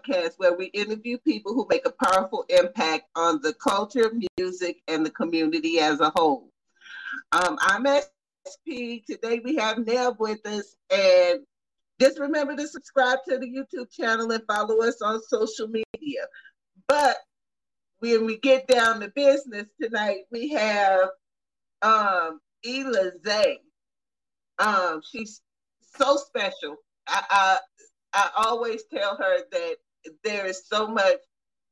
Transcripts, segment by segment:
podcast where we interview people who make a powerful impact on the culture, music, and the community as a whole. Um, I'm SP. Today we have Neb with us, and just remember to subscribe to the YouTube channel and follow us on social media. But when we get down to business tonight, we have um, Ela Zay. Um, she's so special. I, I I always tell her that there is so much.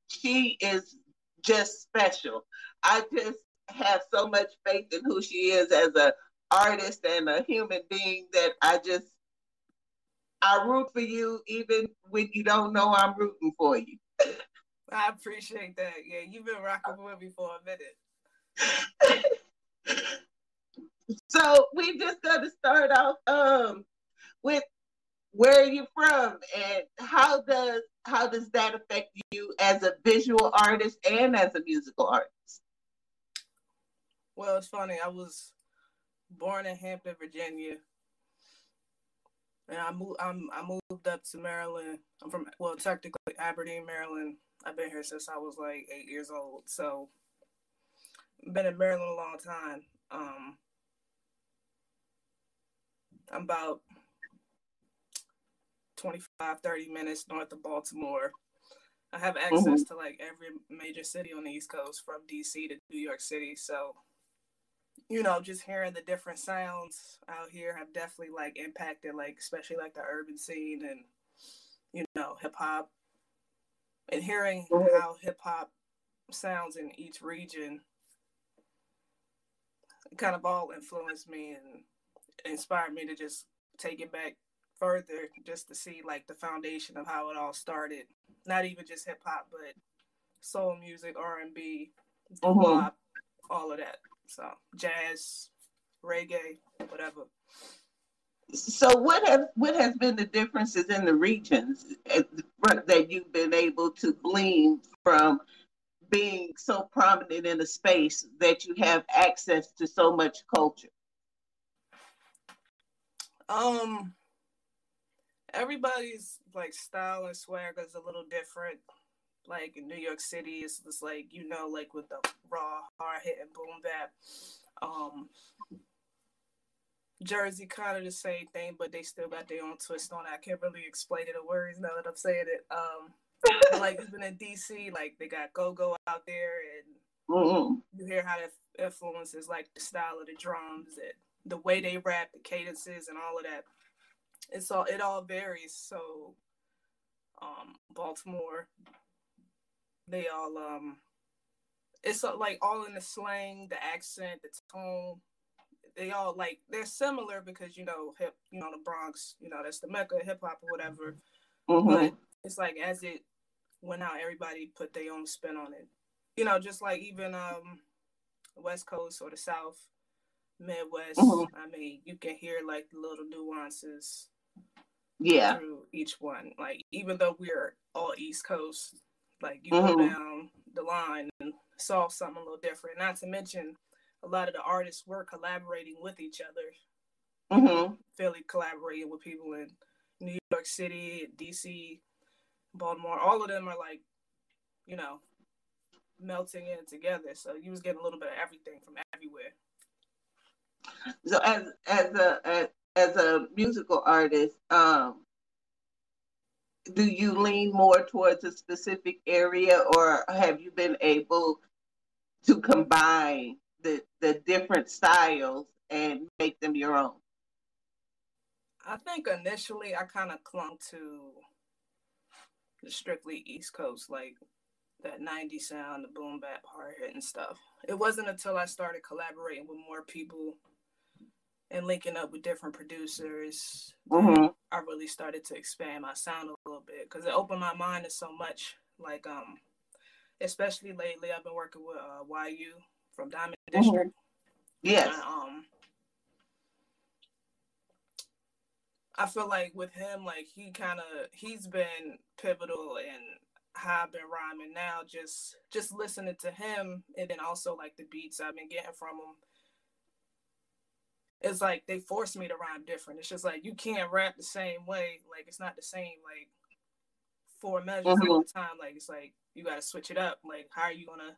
She is just special. I just have so much faith in who she is as a artist and a human being that I just I root for you even when you don't know I'm rooting for you. I appreciate that. Yeah, you've been rocking with me for a minute. so we just got to start off um, with where are you from and how does how does that affect you as a visual artist and as a musical artist? Well, it's funny. I was born in Hampton, Virginia, and I moved. I'm, I moved up to Maryland. I'm from well, technically Aberdeen, Maryland. I've been here since I was like eight years old. So, been in Maryland a long time. Um, I'm about 25, 30 minutes north of Baltimore. I have access mm-hmm. to like every major city on the East Coast from DC to New York City. So you know, just hearing the different sounds out here have definitely like impacted like especially like the urban scene and you know, hip hop. And hearing mm-hmm. how hip hop sounds in each region kind of all influenced me and inspired me to just take it back further just to see like the foundation of how it all started. Not even just hip hop, but soul music, R and B, mm-hmm. all of that. So jazz, reggae, whatever. So what have what has been the differences in the regions eh, that you've been able to glean from being so prominent in a space that you have access to so much culture? Um, everybody's like style and swagger is a little different like in New York City, it's just like you know, like with the raw, hard hitting boom bap. Um, Jersey kind of the same thing, but they still got their own twist on it. I can't really explain it in words now that I'm saying it. Um, like even in DC, like they got go go out there, and mm-hmm. you hear how that influences like the style of the drums and the way they rap, the cadences, and all of that. It's all it all varies. So, um, Baltimore, they all um it's uh, like all in the slang, the accent, the tone. They all like they're similar because you know hip, you know the Bronx, you know that's the mecca hip hop or whatever. Mm-hmm. But it's like as it went out, everybody put their own spin on it. You know, just like even um West Coast or the South, Midwest. Mm-hmm. I mean, you can hear like little nuances. Yeah. Through each one, like even though we're all East Coast, like you mm-hmm. go down the line and saw something a little different. Not to mention, a lot of the artists were collaborating with each other. Mm-hmm. Philly collaborating with people in New York City, DC, Baltimore. All of them are like, you know, melting in together. So you was getting a little bit of everything from everywhere. So as as a as, as a musical artist, um, do you lean more towards a specific area or have you been able to combine the the different styles and make them your own? I think initially i kind of clung to the strictly east coast like that 90 sound the boom bap hard hit and stuff. It wasn't until i started collaborating with more people and linking up with different producers, mm-hmm. I really started to expand my sound a little bit because it opened my mind to so much. Like, um, especially lately, I've been working with uh, YU from Diamond mm-hmm. District. Yes. And, um, I feel like with him, like he kind of he's been pivotal in how I've been rhyming now. Just just listening to him, and then also like the beats I've been getting from him it's like they force me to rhyme different. It's just like you can't rap the same way. Like it's not the same like four measures mm-hmm. all the time. Like it's like you got to switch it up. Like how are you gonna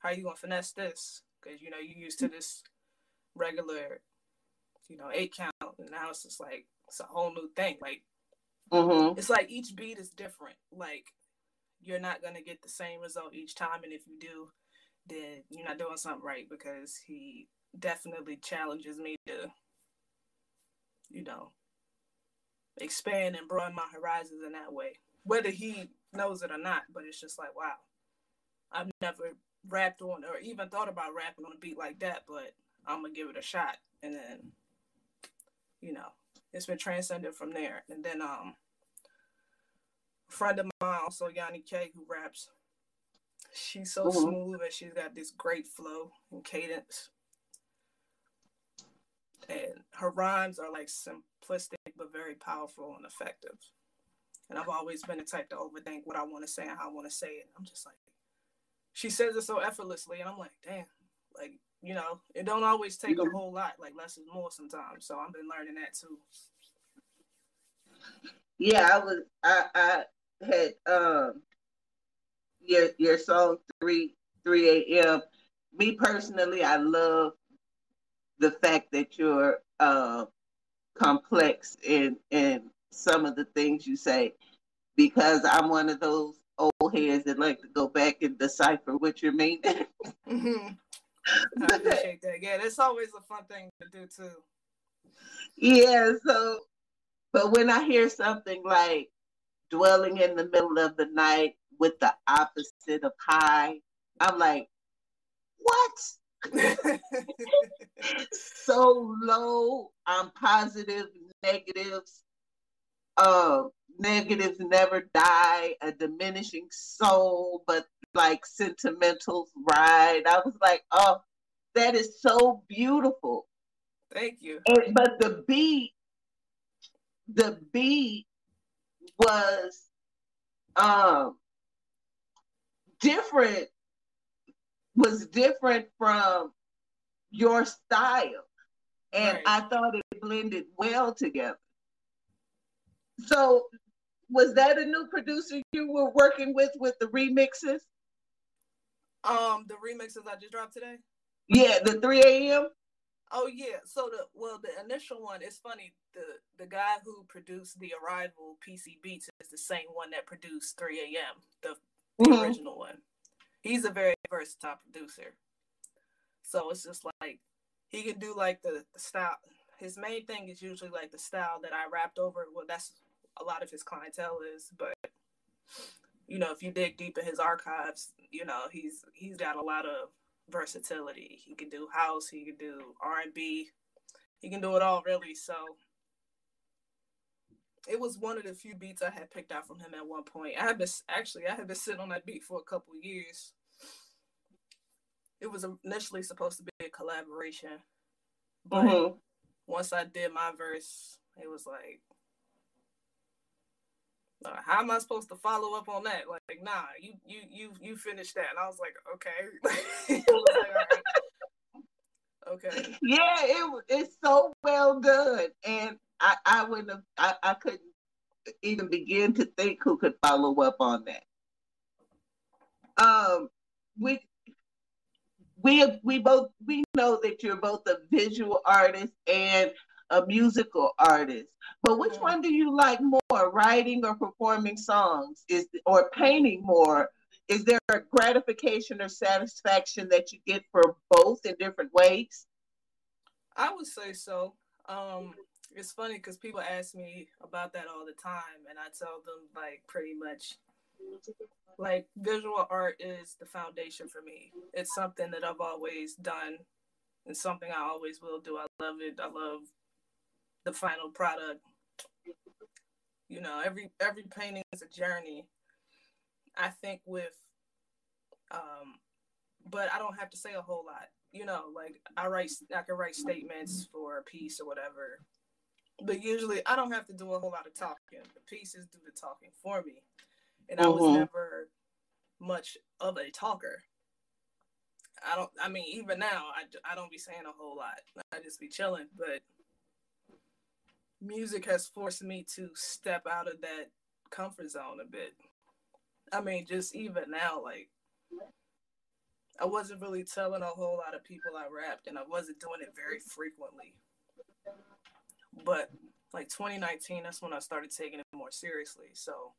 how are you gonna finesse this? Because you know you used to this regular, you know, eight count, and now it's just like it's a whole new thing. Like mm-hmm. it's like each beat is different. Like you're not gonna get the same result each time, and if you do, then you're not doing something right because he definitely challenges me to, you know, expand and broaden my horizons in that way. Whether he knows it or not, but it's just like, wow, I've never rapped on or even thought about rapping on a beat like that, but I'm gonna give it a shot. And then, you know, it's been transcended from there. And then, um, a friend of mine, also Yanni K, who raps, she's so mm-hmm. smooth and she's got this great flow and cadence and her rhymes are like simplistic but very powerful and effective. And I've always been the type to overthink what I want to say and how I want to say it. I'm just like, she says it so effortlessly, and I'm like, damn, like you know, it don't always take a whole lot. Like less is more sometimes. So I've been learning that too. Yeah, I was. I I had um your your song three three a.m. Me personally, I love the fact that you're uh, complex in in some of the things you say, because I'm one of those old heads that like to go back and decipher what you're meaning. mm-hmm. I appreciate that. Yeah, that's always a fun thing to do too. Yeah, so but when I hear something like dwelling in the middle of the night with the opposite of high, I'm like, what? So low on positive, negatives. Uh, negatives never die, a diminishing soul, but like sentimentals ride. I was like, oh, that is so beautiful. Thank you. And, but the beat, the beat was um different was different from your style. And right. I thought it blended well together. So was that a new producer you were working with with the remixes? Um, the remixes I just dropped today. Yeah, the 3 a.m. Oh yeah. So the well, the initial one It's funny. The the guy who produced the Arrival PC Beats is the same one that produced 3 a.m. The, the mm-hmm. original one he's a very versatile producer. So it's just like he can do like the, the style. His main thing is usually like the style that I rapped over. Well, that's a lot of his clientele is, but you know, if you dig deep in his archives, you know, he's he's got a lot of versatility. He can do house, he can do R and B, he can do it all really. So it was one of the few beats I had picked out from him at one point. I had been actually I had been sitting on that beat for a couple years. It was initially supposed to be a collaboration, but mm-hmm. once I did my verse, it was like, how am I supposed to follow up on that? Like, nah, you you you you finished that, and I was like, okay. was like, Okay. Yeah, it it's so well done, and I, I wouldn't have, I, I couldn't even begin to think who could follow up on that. Um, we, we, we both, we know that you're both a visual artist and a musical artist, but which mm-hmm. one do you like more, writing or performing songs? Is or painting more? Is there a gratification or satisfaction that you get for both in different ways? I would say so. Um, it's funny because people ask me about that all the time, and I tell them like pretty much like visual art is the foundation for me. It's something that I've always done and something I always will do. I love it. I love the final product. You know, every every painting is a journey. I think with um but I don't have to say a whole lot. You know, like I write I can write statements for a piece or whatever but usually I don't have to do a whole lot of talking. The pieces do the talking for me. And I was mm-hmm. never much of a talker. I don't, I mean, even now, I, I don't be saying a whole lot. I just be chilling. But music has forced me to step out of that comfort zone a bit. I mean, just even now, like I wasn't really telling a whole lot of people I rapped, and I wasn't doing it very frequently. But like 2019, that's when I started taking it more seriously. So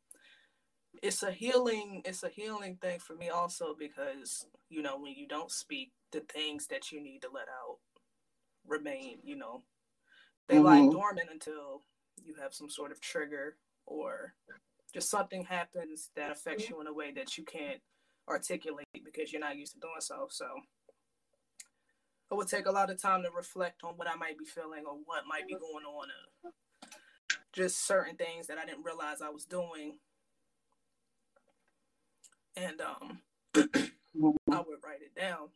it's a healing, it's a healing thing for me also because you know when you don't speak, the things that you need to let out remain. You know, they mm-hmm. lie dormant until you have some sort of trigger or just something happens that affects you in a way that you can't articulate because you're not used to doing so. So it would take a lot of time to reflect on what I might be feeling or what might be going on. Just certain things that I didn't realize I was doing. And um, I would write it down.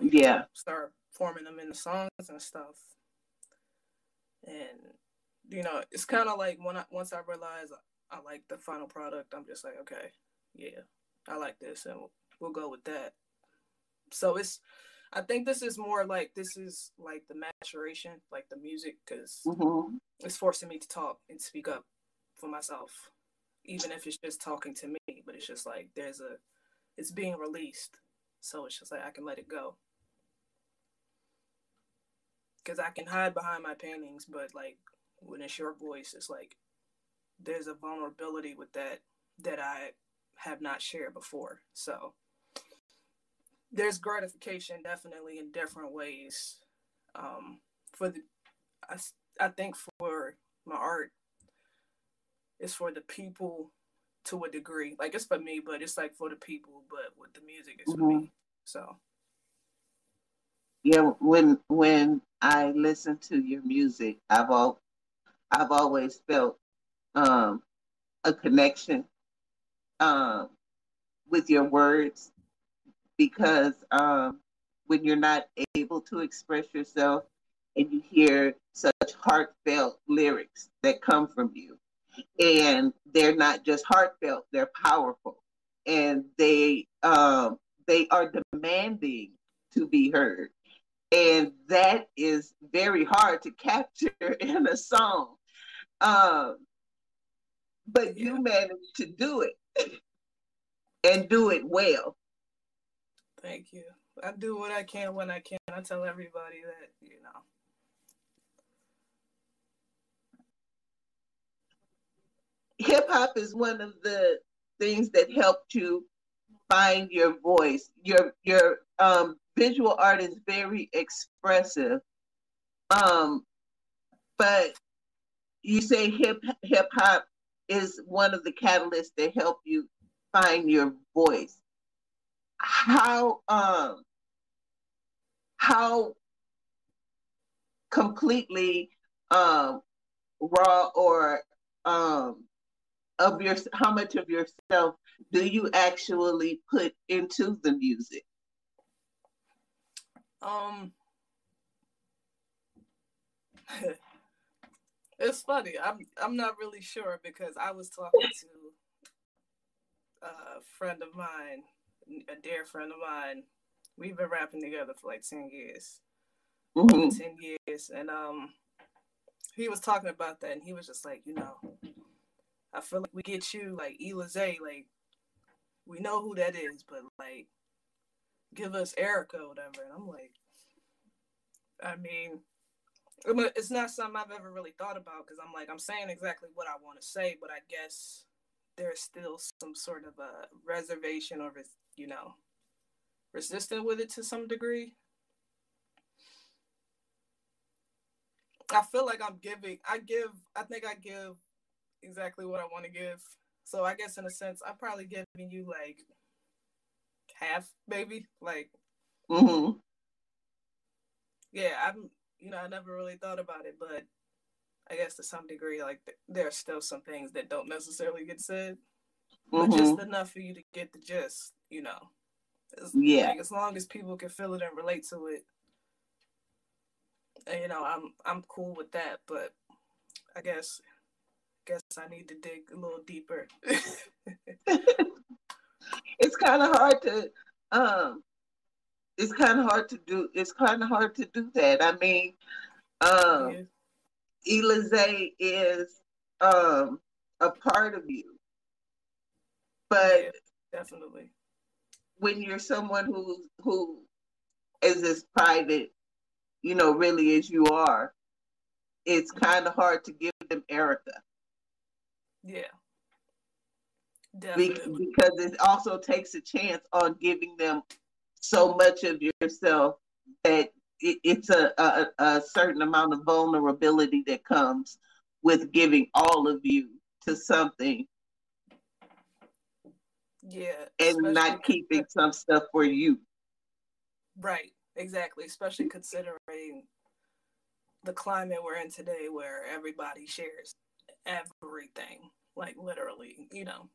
Yeah. Start forming them into songs and stuff. And you know, it's kind of like when I once I realize I like the final product, I'm just like, okay, yeah, I like this, and we'll, we'll go with that. So it's, I think this is more like this is like the maturation, like the music, because mm-hmm. it's forcing me to talk and speak up for myself, even if it's just talking to me. But it's just like there's a, it's being released, so it's just like I can let it go. Because I can hide behind my paintings, but like when it's your voice, it's like there's a vulnerability with that that I have not shared before. So there's gratification definitely in different ways. Um, for the, I, I think for my art, it's for the people to a degree. Like it's for me, but it's like for the people. But with the music, it's mm-hmm. for me. So yeah, when when I listen to your music, I've all I've always felt um, a connection um, with your words because um, when you're not able to express yourself and you hear such heartfelt lyrics that come from you, and they're not just heartfelt, they're powerful, and they um, they are demanding to be heard. And that is very hard to capture in a song. Um, but yeah. you managed to do it and do it well. Thank you. I do what I can when I can. I tell everybody that, you know. Hip hop is one of the things that helped you find your voice. Your your um, visual art is very expressive. Um, but you say hip hip hop is one of the catalysts that help you find your voice. How um how completely um raw or um of your how much of yourself do you actually put into the music? Um It's funny. I'm I'm not really sure because I was talking to a friend of mine, a dear friend of mine. We've been rapping together for like ten years, mm-hmm. ten years, and um, he was talking about that, and he was just like, you know, I feel like we get you like Elizay, like we know who that is, but like give us Erica or whatever. And I'm like, I mean, it's not something I've ever really thought about because I'm like I'm saying exactly what I want to say, but I guess there's still some sort of a reservation or you know resistant with it to some degree. I feel like I'm giving. I give. I think I give exactly what I want to give. So I guess in a sense, I'm probably giving you like half, maybe like. Mm-hmm. Yeah, I'm you know, I never really thought about it, but I guess to some degree, like th- there are still some things that don't necessarily get said, mm-hmm. but just enough for you to get the gist, you know. As, yeah. Like, as long as people can feel it and relate to it, and, you know, I'm I'm cool with that. But I guess I need to dig a little deeper. it's kind of hard to um it's kind of hard to do. It's kind of hard to do that. I mean, um, yeah. Elizay is um, a part of you, But yeah, definitely, when you're someone who who is as private, you know, really as you are, it's kind of hard to give them Erica. Yeah. Definitely. Because it also takes a chance on giving them so much of yourself that it, it's a, a, a certain amount of vulnerability that comes with giving all of you to something yeah and not keeping some stuff for you right exactly especially considering the climate we're in today where everybody shares everything like literally you know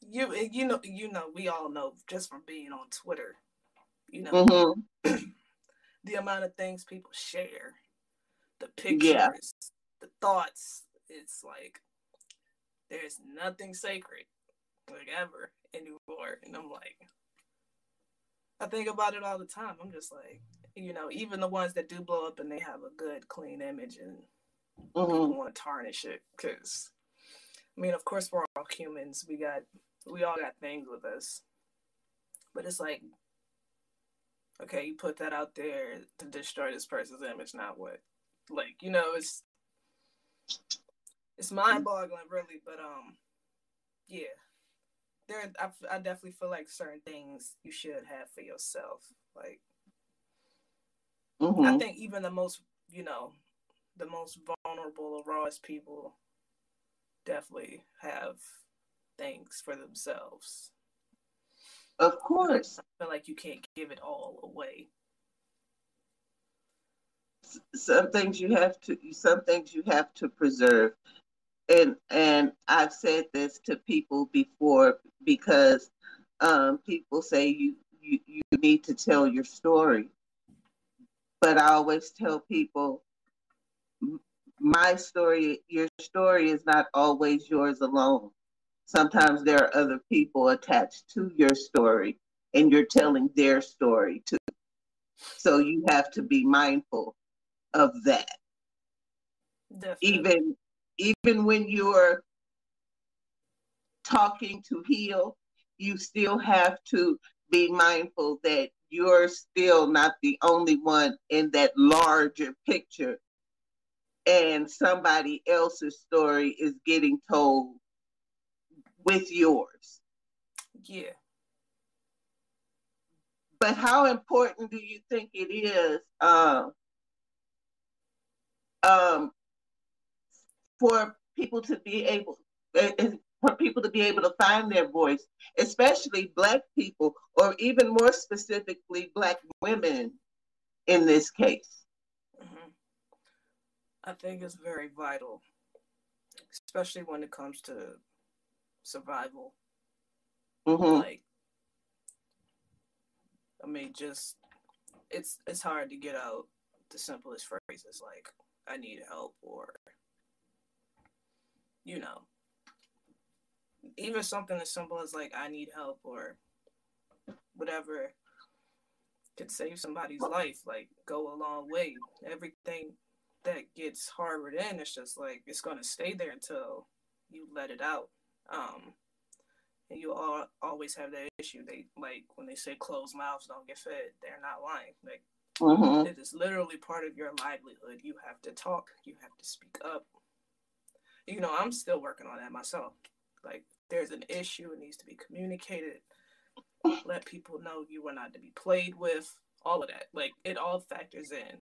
you you know you know we all know just from being on twitter you know mm-hmm. the amount of things people share the pictures yeah. the thoughts it's like there's nothing sacred like ever anymore and i'm like i think about it all the time i'm just like you know even the ones that do blow up and they have a good clean image and mm-hmm. people want to tarnish it because i mean of course we're all humans we got we all got things with us but it's like okay you put that out there to destroy this person's image not what like you know it's it's mind boggling really but um yeah there I, I definitely feel like certain things you should have for yourself like mm-hmm. i think even the most you know the most vulnerable rawest people definitely have things for themselves. Of course. I feel like you can't give it all away. Some things you have to some things you have to preserve. And and I've said this to people before because um, people say you, you you need to tell your story, but I always tell people my story, your story is not always yours alone. Sometimes there are other people attached to your story, and you're telling their story too. So you have to be mindful of that. Definitely. Even even when you're talking to heal, you still have to be mindful that you're still not the only one in that larger picture. And somebody else's story is getting told with yours. Yeah. But how important do you think it is um, um, for people to be able for people to be able to find their voice, especially Black people, or even more specifically, Black women in this case? I think it's very vital, especially when it comes to survival. Mm-hmm. Like, I mean, just it's it's hard to get out the simplest phrases like "I need help" or you know, even something as simple as like I need help or whatever could save somebody's life, like go a long way. Everything that gets harbored in, it's just like it's gonna stay there until you let it out. Um, and you all always have that issue. They like when they say closed mouths don't get fed. They're not lying. Like mm-hmm. it is literally part of your livelihood. You have to talk. You have to speak up you know, I'm still working on that myself. Like, there's an issue, it needs to be communicated. Let people know you are not to be played with. All of that, like, it all factors in.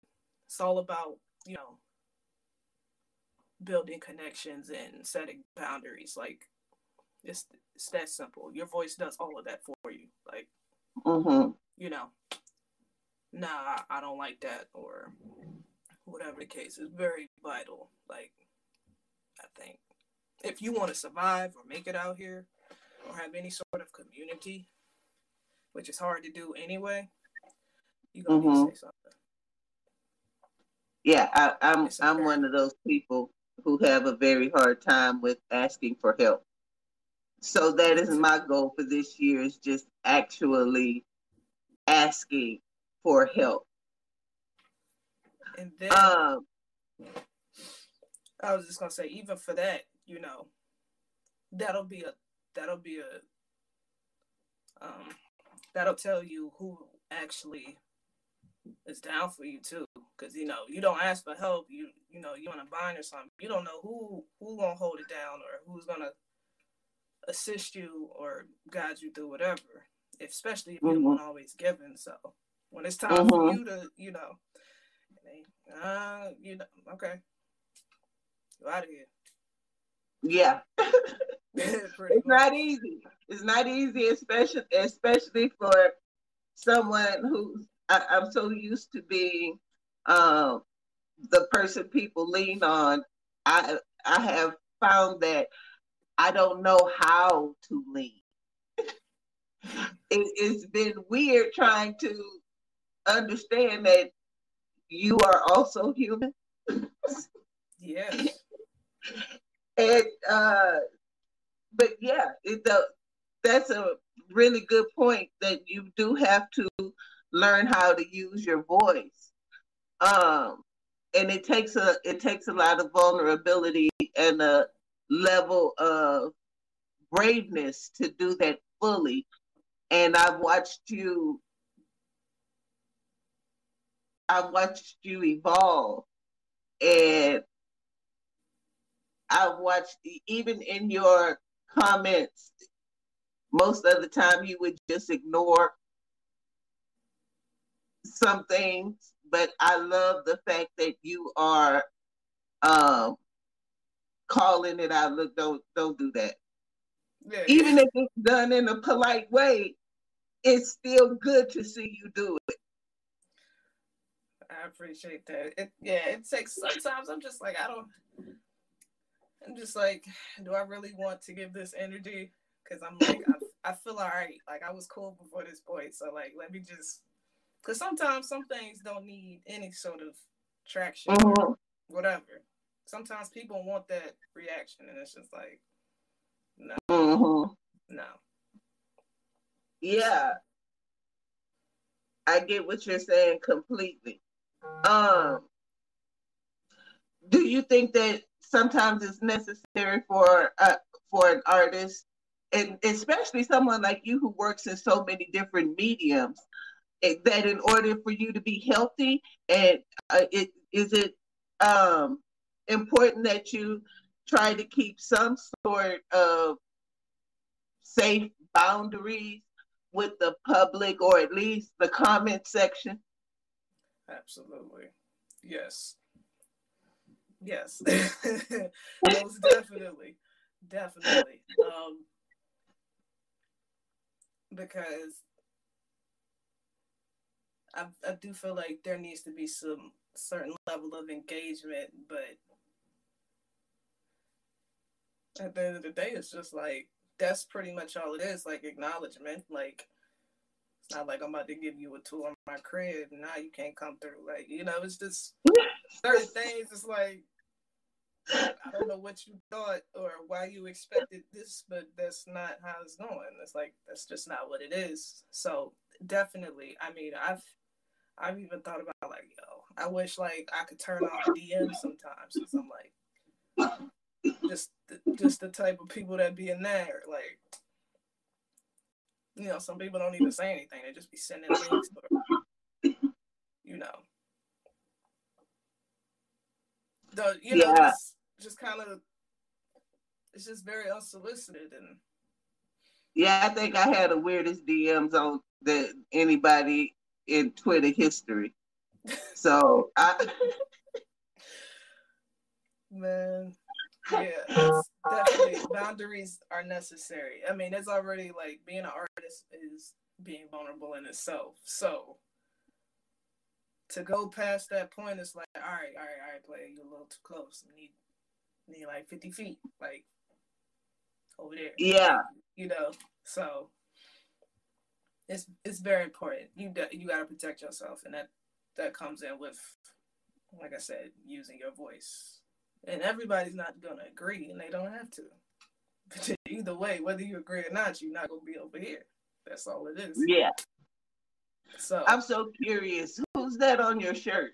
It's all about, you know, building connections and setting boundaries. Like, it's it's that simple. Your voice does all of that for you. Like, mm-hmm. you know, nah, I don't like that, or whatever the case. is very vital. Like, I think. If you want to survive or make it out here or have any sort of community, which is hard to do anyway, you gotta mm-hmm. say something. Yeah, I, I'm I'm one of those people who have a very hard time with asking for help. So that is my goal for this year is just actually asking for help. And then um, I was just gonna say, even for that, you know, that'll be a that'll be a um, that'll tell you who actually is down for you too. Because you know you don't ask for help. You you know you on a bind or something. You don't know who who gonna hold it down or who's gonna assist you or guide you through whatever. Especially if you're mm-hmm. the one always giving. So when it's time mm-hmm. for you to, you know, uh, you know, okay, go out of here. Yeah. it's not easy. It's not easy, especially especially for someone who's I, am so used to being um, the person people lean on. I I have found that I don't know how to lean. it, has been weird trying to understand that you are also human. yes. And uh, but yeah, it the, that's a really good point that you do have to learn how to use your voice. Um, and it takes a it takes a lot of vulnerability and a level of braveness to do that fully. And I've watched you I've watched you evolve and I've watched even in your comments most of the time you would just ignore some things but I love the fact that you are um, calling it out. Look, don't don't do that. Yeah. Even if it's done in a polite way, it's still good to see you do it. I appreciate that. It, yeah, it takes sometimes I'm just like I don't. I'm just like, do I really want to give this energy? Because I'm like, I, I feel all right. Like I was cool before this point, so like, let me just. Because sometimes some things don't need any sort of traction, mm-hmm. whatever sometimes people want that reaction, and it's just like, no, mm-hmm. no. Yeah, I get what you're saying completely. Um, do you think that sometimes it's necessary for uh, for an artist, and especially someone like you who works in so many different mediums, that in order for you to be healthy, and uh, it is it um, important that you try to keep some sort of safe boundaries with the public or at least the comment section? Absolutely. Yes. Yes. Most definitely. Definitely. Um, because I, I do feel like there needs to be some certain level of engagement, but at the end of the day, it's just like that's pretty much all it is, like acknowledgement. Like it's not like I'm about to give you a tour on my crib and now you can't come through. Like, you know, it's just certain things. It's like I don't know what you thought or why you expected this, but that's not how it's going. It's like that's just not what it is. So definitely, I mean, I've I've even thought about like, yo, I wish like I could turn off DMs sometimes because I'm like, just just the type of people that be in there. Like, you know, some people don't even say anything; they just be sending links, or, you know, the you know, yeah. just, just kind of, it's just very unsolicited and. Yeah, I think I had the weirdest DMs on that anybody in Twitter history. So I man, yeah, definitely boundaries are necessary. I mean, it's already like being an artist is being vulnerable in itself. So to go past that point, it's like, all right, all right, all right, play, you're a little too close. You need need like 50 feet, like over there. Yeah. You know, so it's it's very important. You you got to protect yourself, and that that comes in with, like I said, using your voice and everybody's not gonna agree, and they don't have to. But either way, whether you agree or not, you're not gonna be over here. That's all it is. Yeah. So I'm so curious. Who's that on your shirt?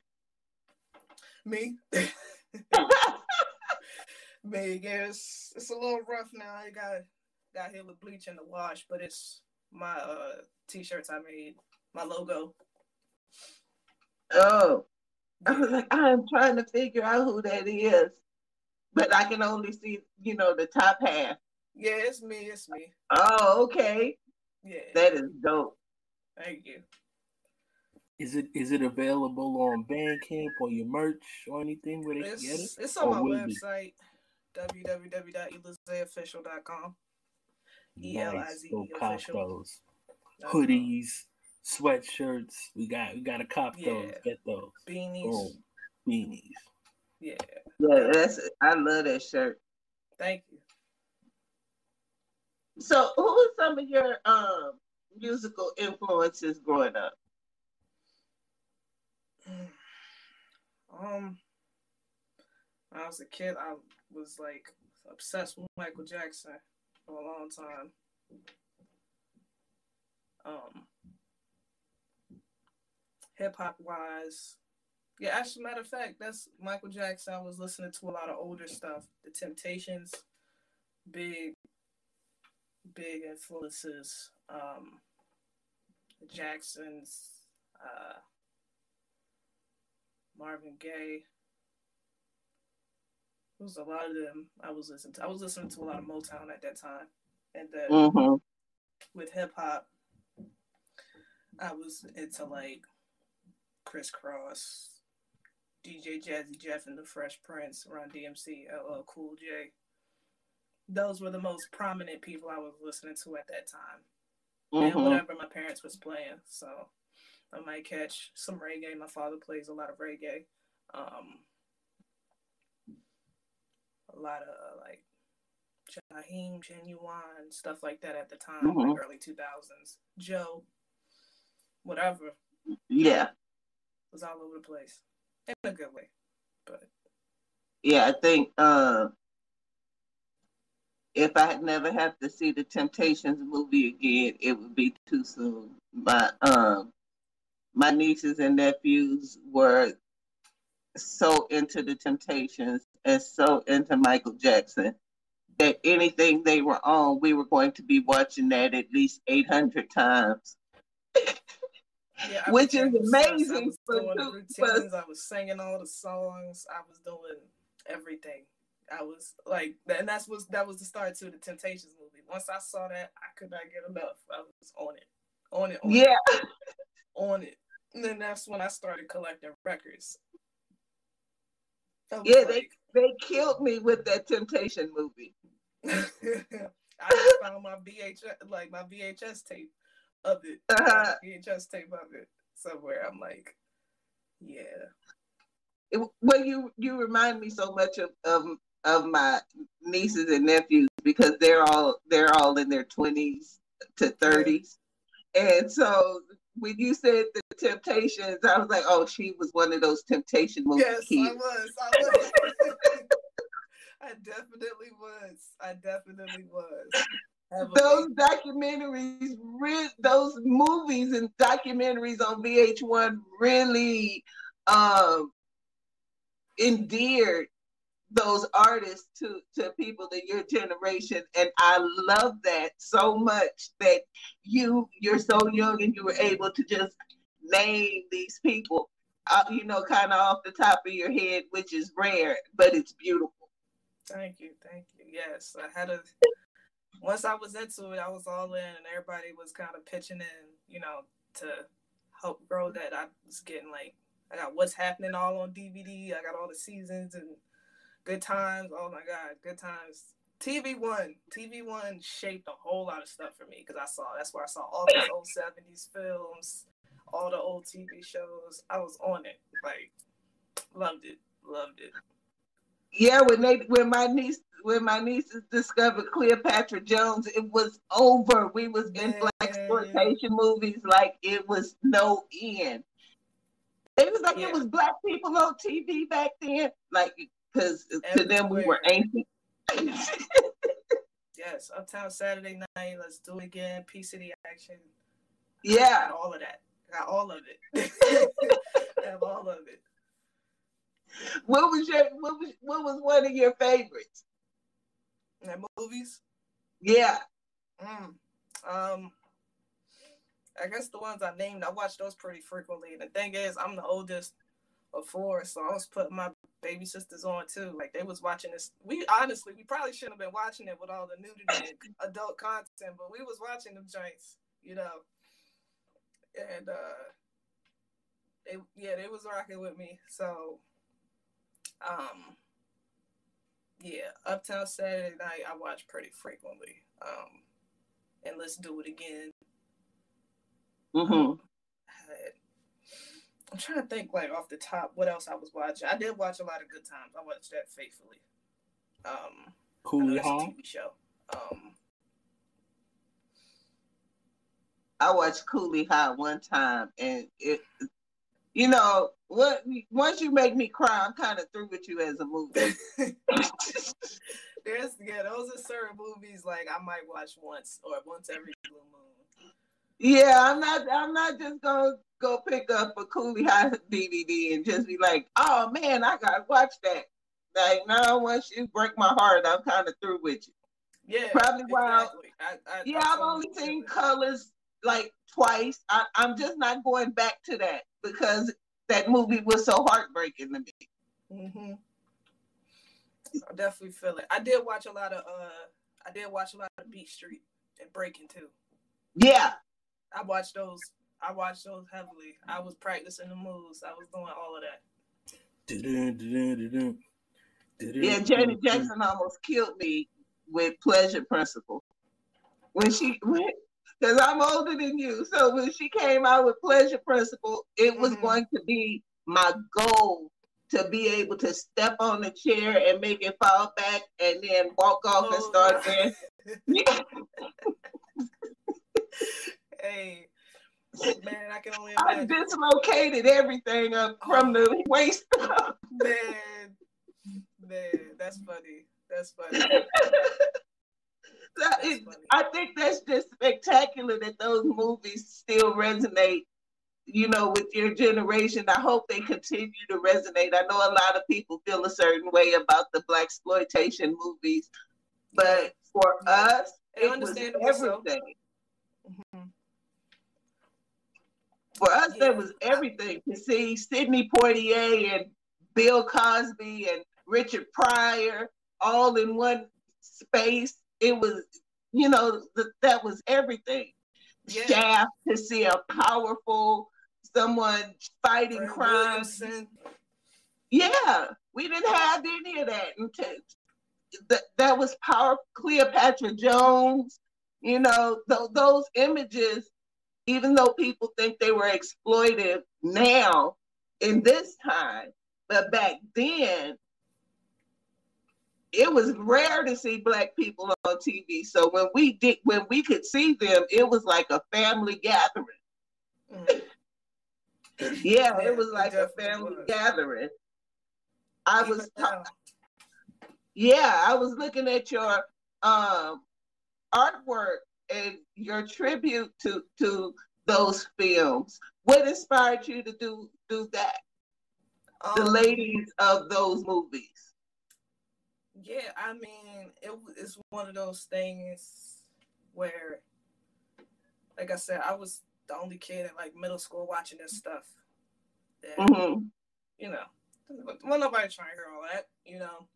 Me. Me. Yes, it's a little rough now. I got got hit with bleach in the wash, but it's my uh t-shirts I made, my logo. Oh, I was like, I'm trying to figure out who that is, but I can only see, you know, the top half. Yeah, it's me. It's me. Oh, okay. Yeah, that is dope. Thank you. Is it is it available on Bandcamp or your merch or anything where they it's, get it? It's on or my website, www.elizeofficial.com. Nice. Go cop those hoodies, sweatshirts. We got we got to cop yeah. those. Get those beanies. Boom. Beanies. Yeah. Yeah, that's I love that shirt. Thank you. So, who are some of your um musical influences growing up? Um, when I was a kid, I was like obsessed with Michael Jackson for a long time. Um, hip hop wise, yeah. Actually, matter of fact, that's Michael Jackson. I was listening to a lot of older stuff. The Temptations, big, big influences. Um, the Jacksons, uh, Marvin Gaye. It was a lot of them I was listening to. I was listening to a lot of Motown at that time. And then mm-hmm. with hip hop, I was into like Kris Kross, DJ Jazzy Jeff and the Fresh Prince, Run DMC, LL Cool J. Those were the most prominent people I was listening to at that time. Mm-hmm. And whatever my parents was playing. So I might catch some reggae. My father plays a lot of reggae. Um, a lot of like Jaheim, Ginuwine, stuff like that at the time, mm-hmm. like early 2000s. Joe, whatever. Yeah. It was all over the place in a good way. But yeah, I think uh, if I had never have to see the Temptations movie again, it would be too soon. But um, my nieces and nephews were so into the Temptations and so into Michael Jackson that anything they were on, we were going to be watching that at least 800 times. Yeah, Which is amazing. I was doing the routines. I was singing all the songs. I was doing everything. I was like, and that's was that was the start to the Temptations movie. Once I saw that, I could not get enough. I was on it, on it, on yeah, it, on it. And then that's when I started collecting records. Yeah, like, they they killed me with that Temptation movie. I found my VHS like my VHS tape of it, uh-huh. VHS tape of it somewhere. I'm like, yeah. It, well, you you remind me so much of, of of my nieces and nephews because they're all they're all in their twenties to thirties, and so when you said the Temptations, I was like, oh, she was one of those Temptation movies. Yes, kids. I was. I was. I definitely was. I definitely was. Those documentaries, re- those movies and documentaries on VH1 really um, endeared those artists to to people in your generation and i love that so much that you you're so young and you were able to just name these people uh, you know kind of off the top of your head which is rare but it's beautiful thank you thank you yes i had a once i was into it i was all in and everybody was kind of pitching in you know to help grow that i was getting like i got what's happening all on dvd i got all the seasons and Good times. Oh my God, good times. TV One, TV One shaped a whole lot of stuff for me because I saw that's where I saw all these old seventies films, all the old TV shows. I was on it, like loved it, loved it. Yeah, when they when my niece when my nieces discovered Cleopatra Jones, it was over. We was in blaxploitation movies like it was no end. It was like yeah. it was black people on TV back then. Like because to them we were ancient. yes, Uptown Saturday Night. Let's do it again. P the Action. Yeah, all of that. Got all of it. I have all of it. What was your what was what was one of your favorites? The movies. Yeah. Mm. Um, I guess the ones I named, I watch those pretty frequently. And the thing is, I'm the oldest of four, so I was putting my baby sisters on too. Like they was watching this. We honestly, we probably shouldn't have been watching it with all the nudity and adult content, but we was watching them joints, you know. And uh, it, yeah, they was rocking with me. So, um, yeah, Uptown Saturday Night I watch pretty frequently. Um, and let's do it again. Mm-hmm. Um, I'm trying to think like off the top what else I was watching. I did watch a lot of Good Times. I watched that faithfully. Um, High TV show. Um, I watched Cooley High one time, and it, you know, what once you make me cry, I'm kind of through with you as a movie. There's yeah, those are certain movies like I might watch once or once every blue moon. Yeah, I'm not. I'm not just gonna go pick up a Cooley High DVD and just be like, "Oh man, I gotta watch that." Like, no, once you break my heart, I'm kind of through with you. Yeah, probably why. i i yeah, I've only seen Colors like twice. I, I'm just not going back to that because that movie was so heartbreaking to me. Mm-hmm. I definitely feel it. I did watch a lot of uh I did watch a lot of Beat Street and Breaking too. Yeah. I watched those I watched those heavily. I was practicing the moves. I was doing all of that. Yeah, Janet Jackson almost killed me with Pleasure Principle. When she went because I'm older than you. So when she came out with Pleasure Principle, it was mm-hmm. going to be my goal to be able to step on the chair and make it fall back and then walk off oh, and start dancing. hey, man, I can only imagine. I dislocated everything up from oh. the waist up. man, man, that's funny. That's funny. That's. I think that's just spectacular that those movies still resonate you know, with your generation. I hope they continue to resonate. I know a lot of people feel a certain way about the blaxploitation movies, but for us, it was everything. Mm-hmm. For us, yeah. that was everything to see Sidney Poitier and Bill Cosby and Richard Pryor all in one space. It was, you know, th- that was everything. Yeah. Shaft to see a powerful someone fighting crime. Yeah, we didn't have any of that. Until, that, that was powerful. Cleopatra Jones, you know, th- those images, even though people think they were exploitive now in this time, but back then, it was rare to see black people on TV. So when we did, when we could see them, it was like a family gathering. Mm yeah, it was like a family was. gathering. I was, yeah, I was looking at your um, artwork and your tribute to to those films. What inspired you to do do that? Um, the ladies of those movies. Yeah, I mean, it, it's one of those things where, like I said, I was the only kid in like middle school watching this stuff. And, mm-hmm. You know, well, nobody trying to hear all that, you know.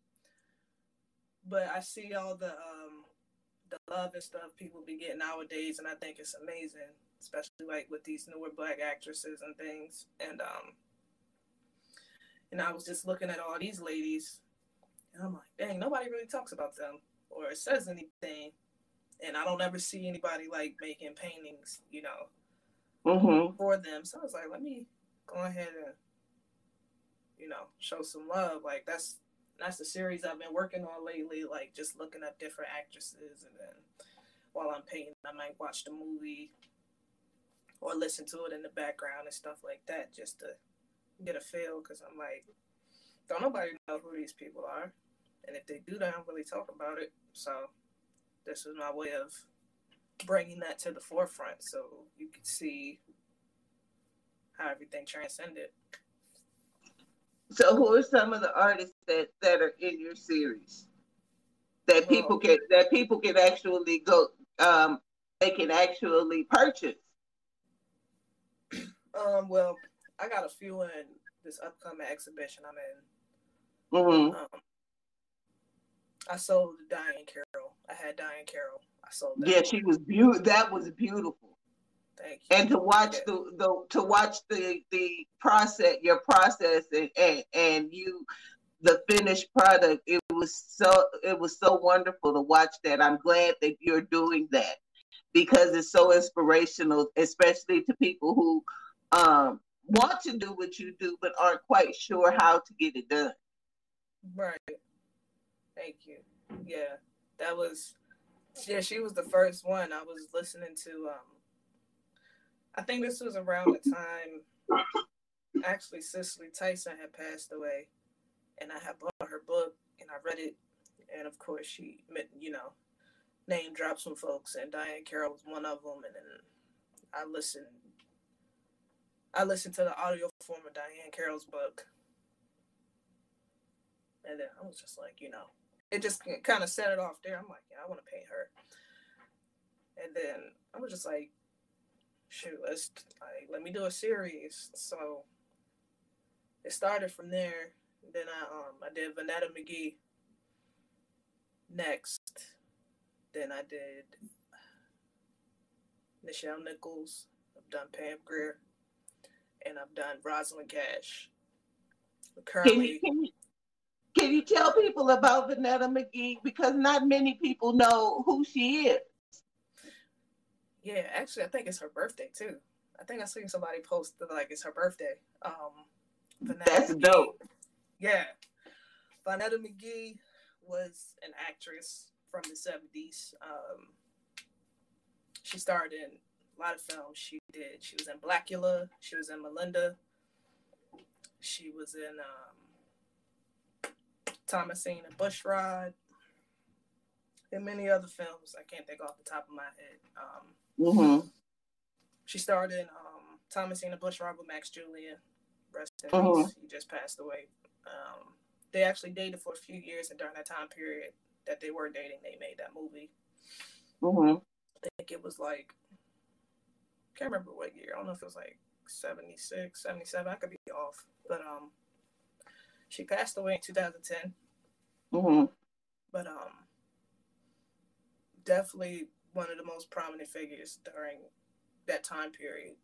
But I see all the um the love and stuff people be getting nowadays, and I think it's amazing, especially like with these newer black actresses and things. And um, and I was just looking at all these ladies, and I'm like, dang, nobody really talks about them or says anything. And I don't ever see anybody like making paintings, you know, mm-hmm. for them. So I was like, let me go ahead and you know show some love. Like that's that's the series I've been working on lately. Like just looking up different actresses, and then while I'm painting, I might watch the movie or listen to it in the background and stuff like that, just to get a feel. Because I'm like, don't nobody know who these people are, and if they do, they don't really talk about it. So this is my way of bringing that to the forefront so you can see how everything transcended. So, who are some of the artists that that are in your series that people can that people can actually go um they can actually purchase? Um, well, I got a few in this upcoming exhibition I'm in. Mm-hmm. Um, I sold Diahann Carroll. I had Diahann Carroll. I sold that. Yeah, she was beautiful. That was beautiful. Thank you. And to watch yeah. the, the to watch the the process, your process, and, and and you, the finished product. It was so it was so wonderful to watch that. I'm glad that you're doing that because it's so inspirational, especially to people who um, want to do what you do but aren't quite sure how to get it done. Right. Thank you. Yeah, that was. Yeah, she was the first one I was listening to. Um, I think this was around the time actually Cicely Tyson had passed away, and I had bought her book and I read it, and of course she, you know, name dropped some folks, and Diahann Carroll was one of them, and then I listened. I listened to the audio form of Diahann Carroll's book, and then I was just like, you know, it just kind of set it off there. I'm like, yeah, I want to paint her. And then I was just like, shoot, let's like let me do a series. So it started from there. Then I um I did Vonetta McGee next. Then I did Nichelle Nichols. I've done Pam Grier, and I've done Rosalind Cash. Currently, can you, can you, can you tell people about Vonetta McGee? Because not many people know who she is. Yeah, actually, I think it's her birthday too. I think I seen somebody post that like it's her birthday. Um, Vonetta That's McGee. dope. Yeah, Vonetta McGee was an actress from the seventies. Um, she starred in a lot of films. She did. She was in Blacula. She was in Melinda. She was in um, Thomasine and Bushrod, and many other films I can't think off the top of my head. Um, mm-hmm. She starred in um, Thomasine and Bushrod with Max Julien. Rest in mm-hmm. peace. He just passed away. Um, they actually dated for a few years, and during that time period that they were dating, they made that movie. Mm-hmm. I think it was like, I can't remember what year. I don't know if it was like 76, 77. I could be off, but um, she passed away in 2010. Mm-hmm. But um, definitely one of the most prominent figures during that time period,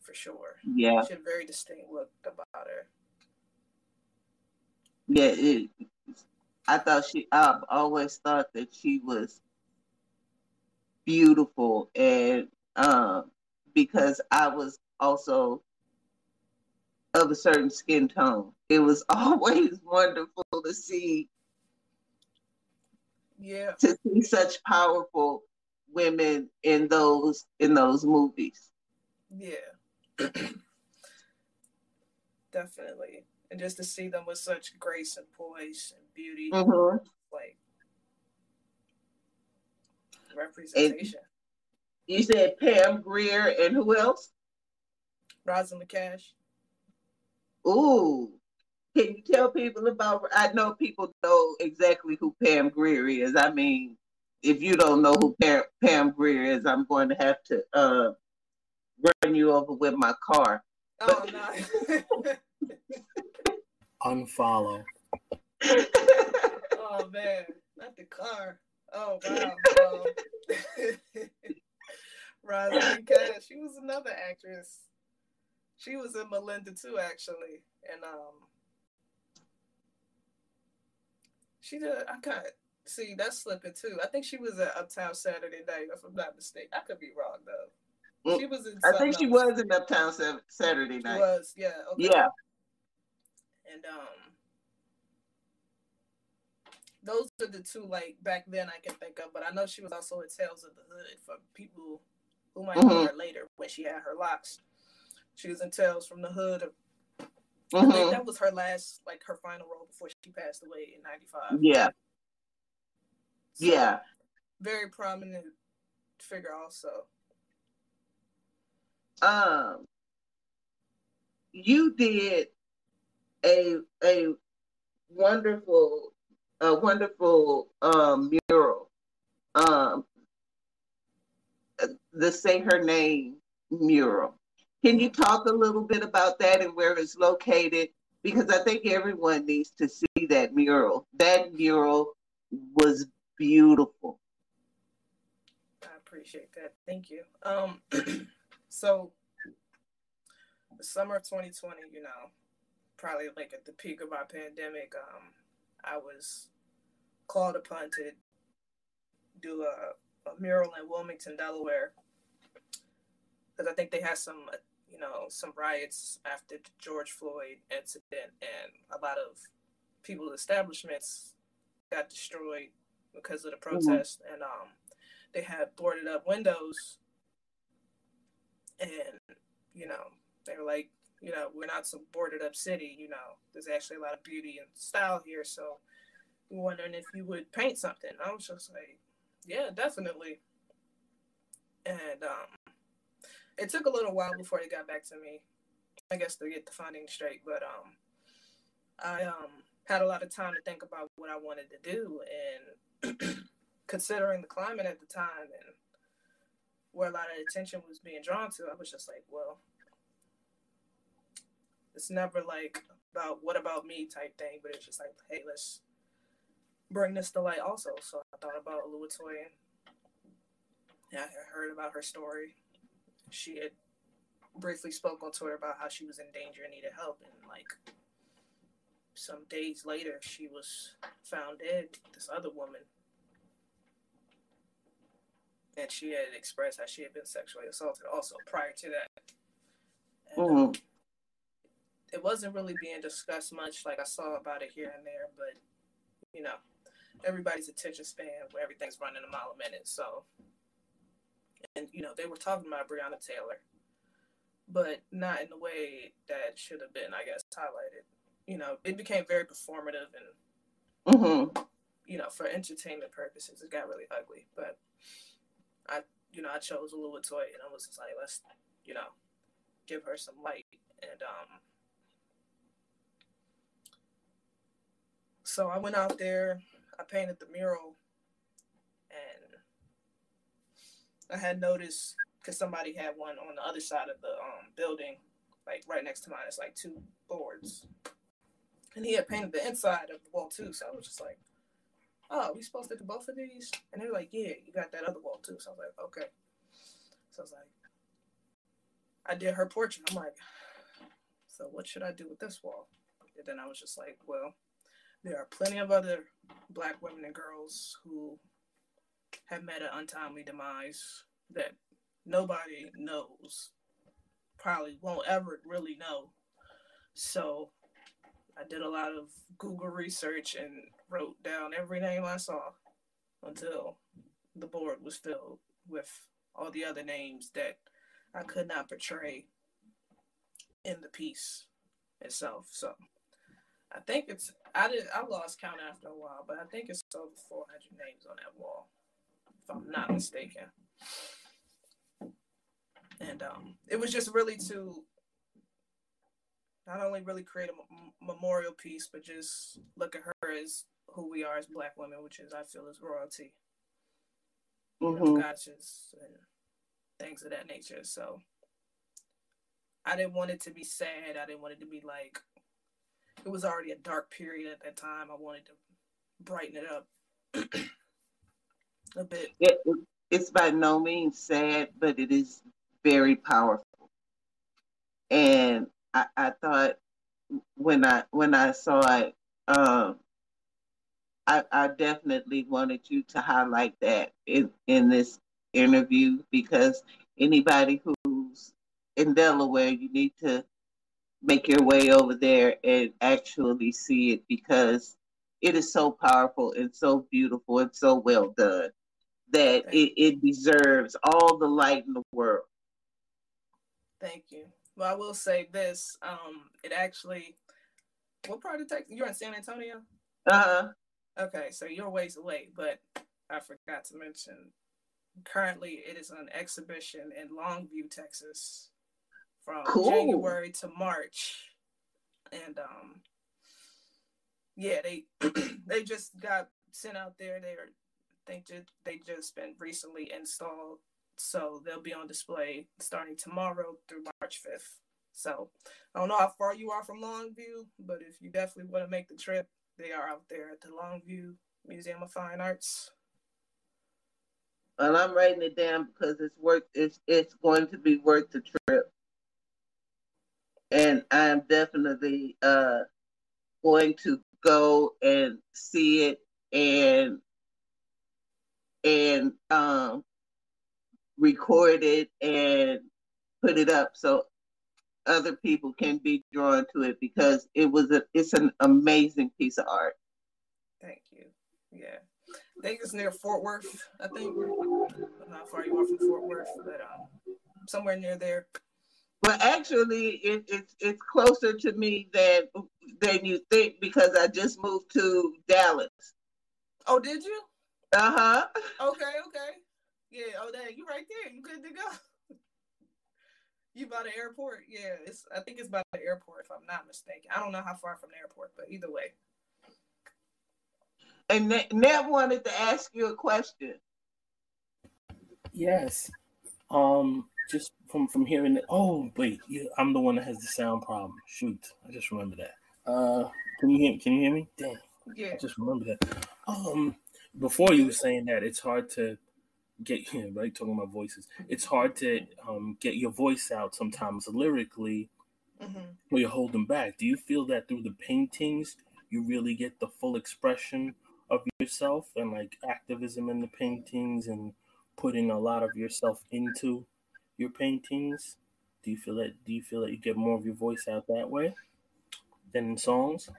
for sure. Yeah, she had a very distinct look about her. Yeah, it, I thought she. I've always thought that she was beautiful, and um, because I was also of a certain skin tone. It was always wonderful to see yeah to see such powerful women in those in those movies. Yeah. Definitely. And just to see them with such grace and poise and beauty, mm-hmm. like representation. And you said Pam Grier and who else? Rosalind Cash. Ooh, can you tell people about? I know people know exactly who Pam Grier is. I mean, if you don't know who Pam, Pam Grier is, I'm going to have to uh, run you over with my car. Oh no! Unfollow. oh man, not the car. Oh wow. Um, Rosalind Cash. She was another actress she was in Melinda too, actually, and um, she did. I of see that's slipping too. I think she was at Uptown Saturday Night, if I'm not mistaken. I could be wrong though. She was in. I think she else. was in Uptown Saturday Night. She was, yeah. Okay. Yeah. And um, those are the two like back then I can think of. But I know she was also in Tales of the Hood for people who might mm-hmm. know her later when she had her locks. She was in Tales from the Hood. Mm-hmm. I think mm-hmm. that was her last, like her final role before she passed away in '95. Yeah. So, yeah. Very prominent figure, also. Um, you did a a wonderful a wonderful um, mural. Um, the say her name mural Can you talk a little bit about that and where it's located? Because I think everyone needs to see that mural. That mural was beautiful. I appreciate that. Thank you. Um, so the summer of 2020, you know, probably like at the peak of our pandemic, um, I was called upon to do a, a mural in Wilmington, Delaware, because I think they had some, you know, some riots after the George Floyd incident, and a lot of people's establishments got destroyed because of the mm-hmm. protest, mm-hmm. and um, they had boarded up windows, and you know, they were like, you know, we're not some boarded up city. You know, there's actually a lot of beauty and style here, so we're wondering if you would paint something. I was just like, yeah, definitely. And um, it took a little while before they got back to me. I guess to get the funding straight, but um, I um had a lot of time to think about what I wanted to do, and considering the climate at the time and where a lot of attention was being drawn to, I was just like, well, it's never like about what about me type thing, but it's just like, hey, let's bring this to light also. So I thought about Oluwatoyin. Yeah, I heard about her story. She had briefly spoke on Twitter about how she was in danger and needed help, and like some days later, she was found dead. This other woman, and she had expressed how she had been sexually assaulted also prior to that. And, mm-hmm. um, it wasn't really being discussed much. Like I saw about it here and there, but you know, everybody's attention span where everything's running a mile a minute. So, and you know, they were talking about Breonna Taylor, but not in the way that should have been, I guess, highlighted. You know, it became very performative and, mm-hmm. you know, for entertainment purposes, it got really ugly. But I, you know, I chose Oluwatoyin and I was just like, let's, you know, give her some light. And um, so I went out there I painted the mural, and I had noticed because somebody had one on the other side of the um, building, like right next to mine. It's like two boards, and he had painted the inside of the wall too. So I was just like, "Oh, we supposed to do both of these?" And they were like, "Yeah, you got that other wall too." So I was like, "Okay." So I was like, I did her portrait. I'm like, so what should I do with this wall? And then I was just like, well, there are plenty of other black women and girls who have met an untimely demise that nobody knows, probably won't ever really know. So I did a lot of Google research and wrote down every name I saw until the board was filled with all the other names that I could not portray in the piece itself. So I think it's I did I lost count after a while, but I think it's over 400 names on that wall, if I'm not mistaken. And um, it was just really to not only really create a m- memorial piece, but just look at her as who we are as Black women, which is I feel is royalty, mm-hmm. you know, gotchas and things of that nature. So I didn't want it to be sad. I didn't want it to be like it was already a dark period at that time. I wanted to brighten it up a bit. It, it's by no means sad, but it is very powerful. And I, I thought when I when I saw it, um, I, I definitely wanted you to highlight that in, in this interview because anybody who's in Delaware, you need to make your way over there and actually see it because it is so powerful and so beautiful and so well done that it, it deserves all the light in the world. Thank you. Well, I will say this. Um, it actually, what part of Texas? You're in San Antonio? Uh huh. Okay, so you're ways away, but I forgot to mention currently it is an exhibition in Longview, Texas from cool. January to March, and um, yeah, they they just got sent out there. They are they just they just been recently installed so they'll be on display starting tomorrow through March 5th. So I don't know how far you are from Longview, but if you definitely want to make the trip, they are out there at the Longview Museum of Fine Arts. And I'm writing it down because it's worth it's it's going to be worth the trip. And I'm definitely uh going to go and see it and and um record it and put it up so other people can be drawn to it because it was a it's an amazing piece of art. Thank you. Yeah. I think it's near Fort Worth. I think not far you are from Fort Worth, but um, somewhere near there. Well, actually, it, it's it's closer to me than than you think because I just moved to Dallas. Oh, did you? Uh huh. Okay, okay. Yeah. Oh, dang, you right there. You good to go. you by the airport? Yeah. It's. I think it's by the airport, if I'm not mistaken. I don't know how far from the airport, but either way. And Ned wanted to ask you a question. Yes. Um, just from from hearing it. Oh wait, I'm the one that has the sound problem. Shoot, I just remember that. Uh, can you hear? Can you hear me? Damn. Yeah. I just remember that. Um, before you were saying that, it's hard to get you know, right talking about voices. It's hard to um get your voice out sometimes lyrically. Mm-hmm. Where you're holding back. Do you feel that through the paintings you really get the full expression of yourself and like activism in the paintings and putting a lot of yourself into your paintings? Do you feel that do you feel that you get more of your voice out that way than in songs?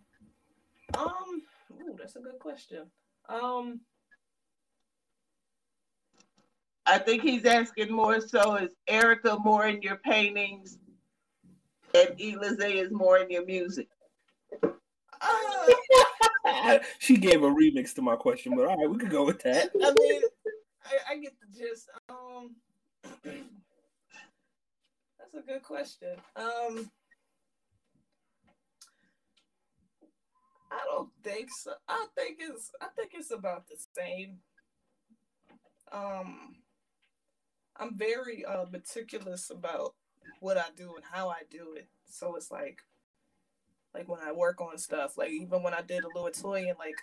Um, ooh, that's a good question. Um I think he's asking more so is Erica more in your paintings and Elize is more in your music? Uh, she gave a remix to my question, but all right, we could go with that. I mean, I, I get the gist. Um, that's a good question. Um, I don't think so. I think it's I think it's about the same. Um, I'm very uh, meticulous about what I do and how I do it. So it's like, like when I work on stuff, like even when I did a little toy and like,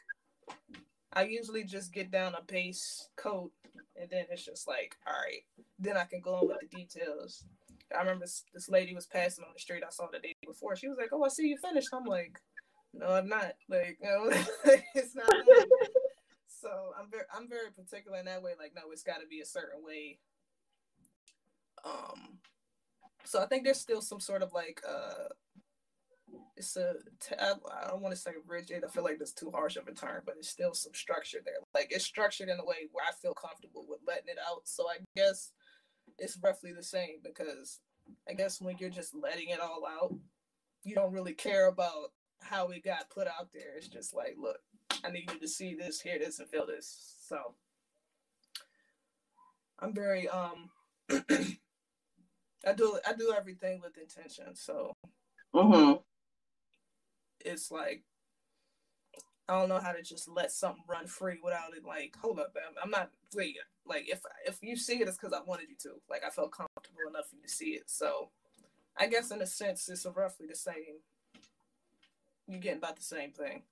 I usually just get down a base coat and then it's just like, all right, then I can go in with the details. I remember this lady was passing on the street I saw the day before. She was like, "Oh, I see you finished." I'm like, "No, I'm not. Like, you know, it's not." so I'm very, I'm very particular in that way. Like, no, it's got to be a certain way. Um, so I think there's still some sort of like, uh, it's a. I don't want to say rigid. I feel like that's too harsh of a term, but it's still some structure there. Like it's structured in a way where I feel comfortable with letting it out. So I guess it's roughly the same because I guess when you're just letting it all out, you don't really care about how it got put out there. It's just like, look, I need you to see this, hear this, and feel this. So I'm very um I do I do everything with intention. So mm-hmm. it's like I don't know how to just let something run free without it. Like, hold up, I'm, I'm not wait. Like, if if you see it, it's because I wanted you to. Like, I felt comfortable enough for you to see it. So, I guess in a sense, it's roughly the same. You're getting about the same thing.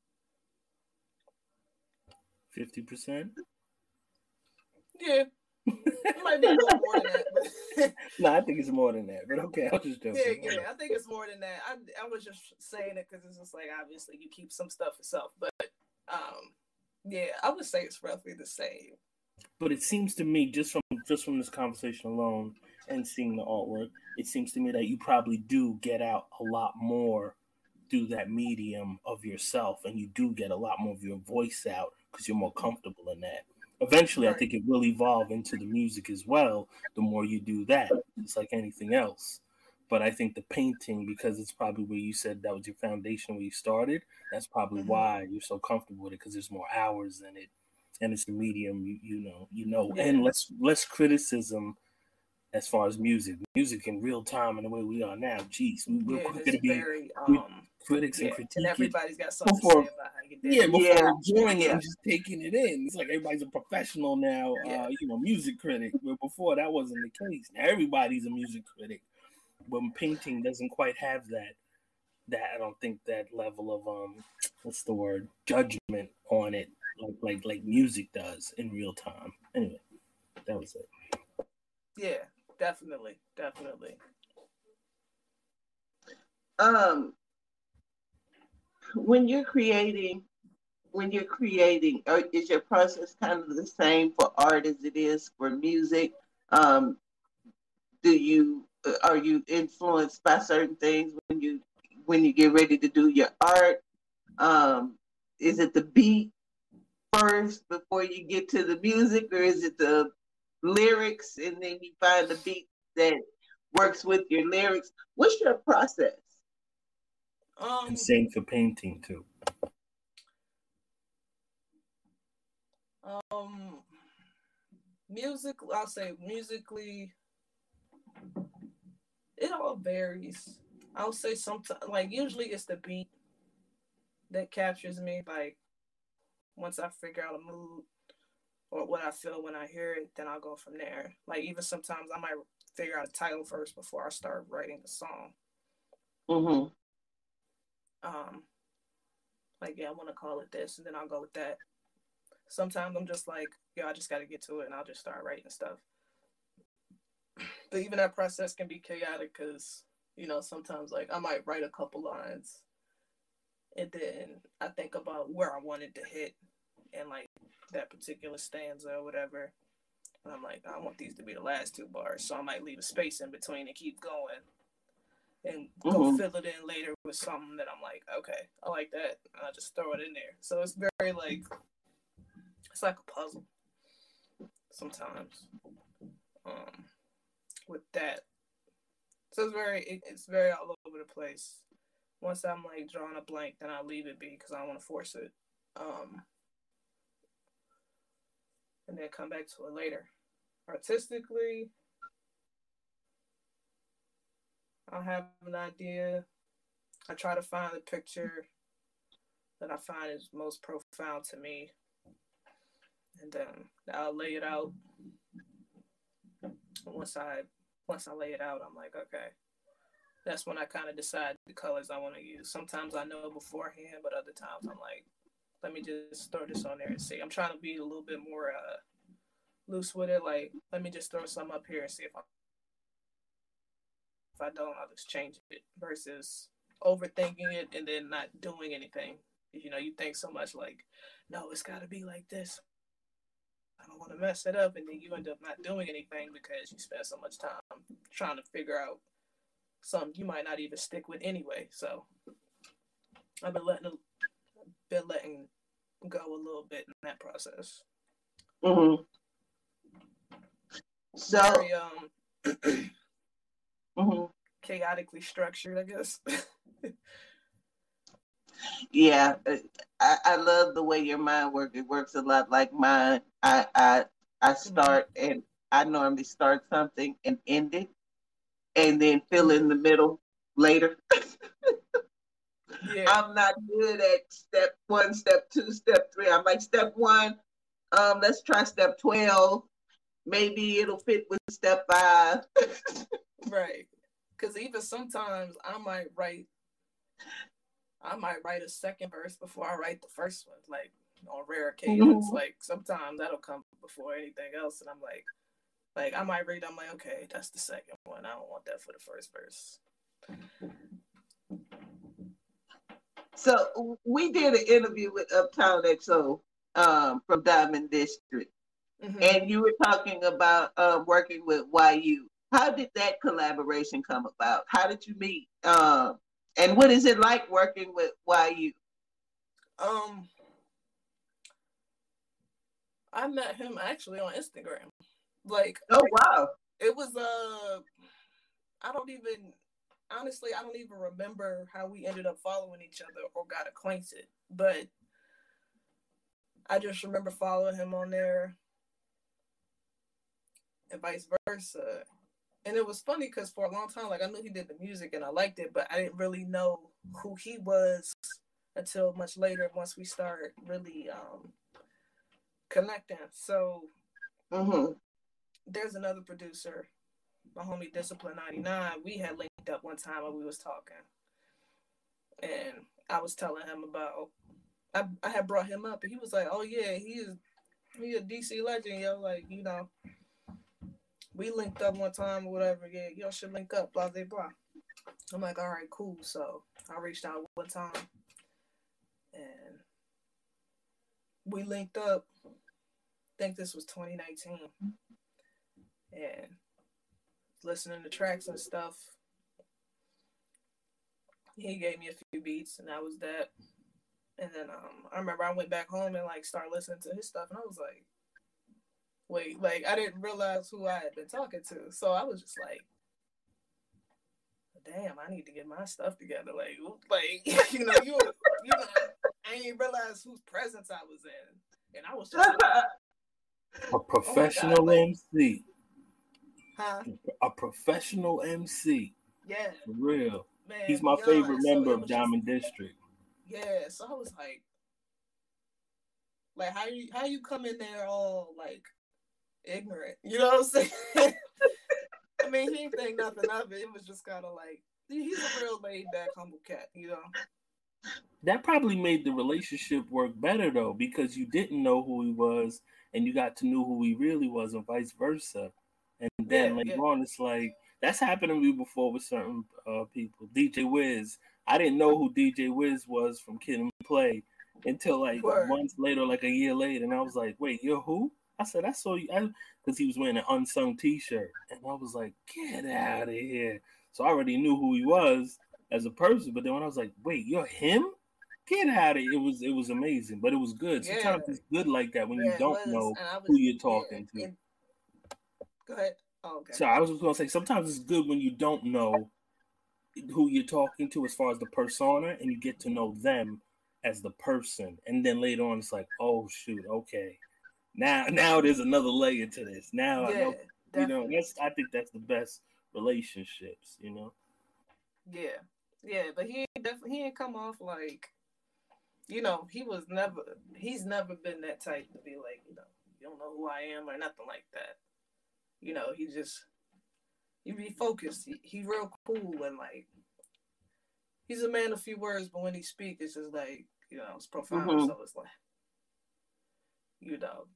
Fifty percent. Yeah. it might be a little more than that. No, I think it's more than that. But okay, I'll just joking. Yeah, yeah, I think it's more than that. I, I was just saying it because it's just like obviously you keep some stuff yourself, but um, yeah, I would say it's roughly the same. But it seems to me, just from just from this conversation alone and seeing the artwork, it seems to me that you probably do get out a lot more through that medium of yourself, and you do get a lot more of your voice out because you're more comfortable in that. Eventually, right. I think it will evolve into the music as well. The more you do that, it's like anything else. But I think the painting, because it's probably where you said that was your foundation where you started, that's probably mm-hmm. why you're so comfortable with it because there's more hours in it and it's the medium you, you know you know yeah. and less less criticism as far as music music in real time and the way we are now geez we, are yeah, quicker to be very, um, critics yeah, and critiques. And everybody's got something before, to say about how you did. Yeah, before yeah. enjoying it and just taking it in. It's like everybody's a professional now, uh, you know, music critic. But before that wasn't the case. Now everybody's a music critic. But painting doesn't quite have that that I don't think that level of um what's the word judgment on it like like like music does in real time. Anyway, that was it. Yeah, definitely, definitely. Um, when you're creating, when you're creating, is your process kind of the same for art as it is for music? Um, do you uh, are you influenced by certain things when you when you get ready to do your art? Um, is it the beat first before you get to the music, or is it the lyrics and then you find the beat that works with your lyrics? What's your process? Um, and same for painting too. Um, music, I'll say musically, it all varies. I'll say sometimes, like usually it's the beat that captures me. Like once I figure out a mood or what I feel when I hear it, then I'll go from there. Like even sometimes I might figure out a title first before I start writing the song. Mm-hmm. Um, like yeah, I want to call it this, and then I'll go with that. Sometimes I'm just like, yeah, I just got to get to it, and I'll just start writing stuff. But even that process can be chaotic because you know, sometimes like I might write a couple lines and then I think about where I wanted to hit and like that particular stanza or whatever. And I'm like, I want these to be the last two bars. So I might leave a space in between and keep going and go mm-hmm. fill it in later with something that I'm like, okay, I like that. And I just throw it in there. So it's very like, it's like a puzzle sometimes with that. So it's very it, it's very all over the place. Once I'm like drawing a blank, then I leave it be because I don't want to force it. Um, and then come back to it later. Artistically, I have an idea. I try to find the picture that I find is most profound to me. And then I'll lay it out. Once I once I lay it out, I'm like, okay. That's when I kind of decide the colors I want to use. Sometimes I know beforehand, but other times I'm like, let me just throw this on there and see. I'm trying to be a little bit more uh, loose with it. Like, let me just throw some up here and see if I if I don't, I'll just change it versus overthinking it and then not doing anything. You know, you think so much like, no, it's got to be like this. I don't want to mess it up, and then you end up not doing anything because you spent so much time trying to figure out something you might not even stick with anyway. So I've been letting been letting go a little bit in that process. Mm-hmm. So Very, um, mm-hmm. chaotically structured, I guess. yeah, I, I love the way your mind works. It works a lot like mine. I I I start mm-hmm. and I normally start something and end it, and then fill in the middle later. yeah. I'm not good at step one, step two, step three. I'm like step one. Um, let's try step twelve. Maybe it'll fit with step five. right. Because even sometimes I might write I might write a second verse before I write the first one. Like on rare occasions, mm-hmm. like sometimes that'll come before anything else, and I'm like, like I might read. I'm like, okay, that's the second one. I don't want that for the first verse. So we did an interview with Uptown XO um, from Diamond District, mm-hmm. and you were talking about uh, working with YU. How did that collaboration come about? How did you meet? Um, and what is it like working with YU? Um, I met him actually on Instagram. Like, oh wow, it was uh, I don't even honestly, I don't even remember how we ended up following each other or got acquainted, but I just remember following him on there and vice versa and it was funny because for a long time, like I knew he did the music and I liked it, but I didn't really know who he was until much later once we started really um, connecting. So mm-hmm. there's another producer, my homie Discipline 99. We had linked up one time when we was talking. And I was telling him about I, I had brought him up and he was like, Oh yeah, he is he a DC legend, yo. Like, you know, we linked up one time or whatever. Yeah, y'all should link up, blah blah blah. I'm like, all right, cool. So I reached out one time and we linked up. I think this was 2019. And listening to tracks and stuff. He gave me a few beats and that was that. And then um, I remember I went back home and like started listening to his stuff and I was like, wait, like I didn't realize who I had been talking to. So I was just like, damn, I need to get my stuff together. Like, like you know, you you know, I didn't realize whose presence I was in, and I was just like, a oh professional oh God, MC. Huh? A professional MC. Yeah. For real. Man, He's my favorite member of Diamond just, District. Yeah, so I was like, like how you how you come in there all like ignorant? You know what I'm saying? I mean, he didn't think nothing of it. It was just kind of like he's a real laid back, humble cat, you know. That probably made the relationship work better though, because you didn't know who he was, and you got to know who he really was, and vice versa. And then yeah, later yeah. on, it's like that's happened to me before with certain uh, people. DJ Wiz, I didn't know who DJ Wiz was from Kid and Play until like Word. months later, like a year later, and I was like, "Wait, you're who?" I said, I saw you because he was wearing an unsung T-shirt, and I was like, "Get out of here!" So I already knew who he was as a person, but then when I was like, "Wait, you're him?" Get out of here! It was it was amazing, but it was good. Yeah. Sometimes it's good like that when yeah, you don't was, know was, who you're talking yeah, to. Go ahead. Oh, okay. So I was just gonna say sometimes it's good when you don't know who you're talking to as far as the persona, and you get to know them as the person, and then later on it's like, oh shoot, okay now now there's another layer to this. Now yeah, I know definitely. you know that's I think that's the best relationships, you know. Yeah. Yeah, but he definitely he ain't come off like you know, he was never he's never been that type to be like, you know, you don't know who I am or nothing like that. You know, he just he be focused. He, he real cool and like he's a man of few words, but when he speaks it's just like, you know, it's profound. Mm-hmm. So it's like you know,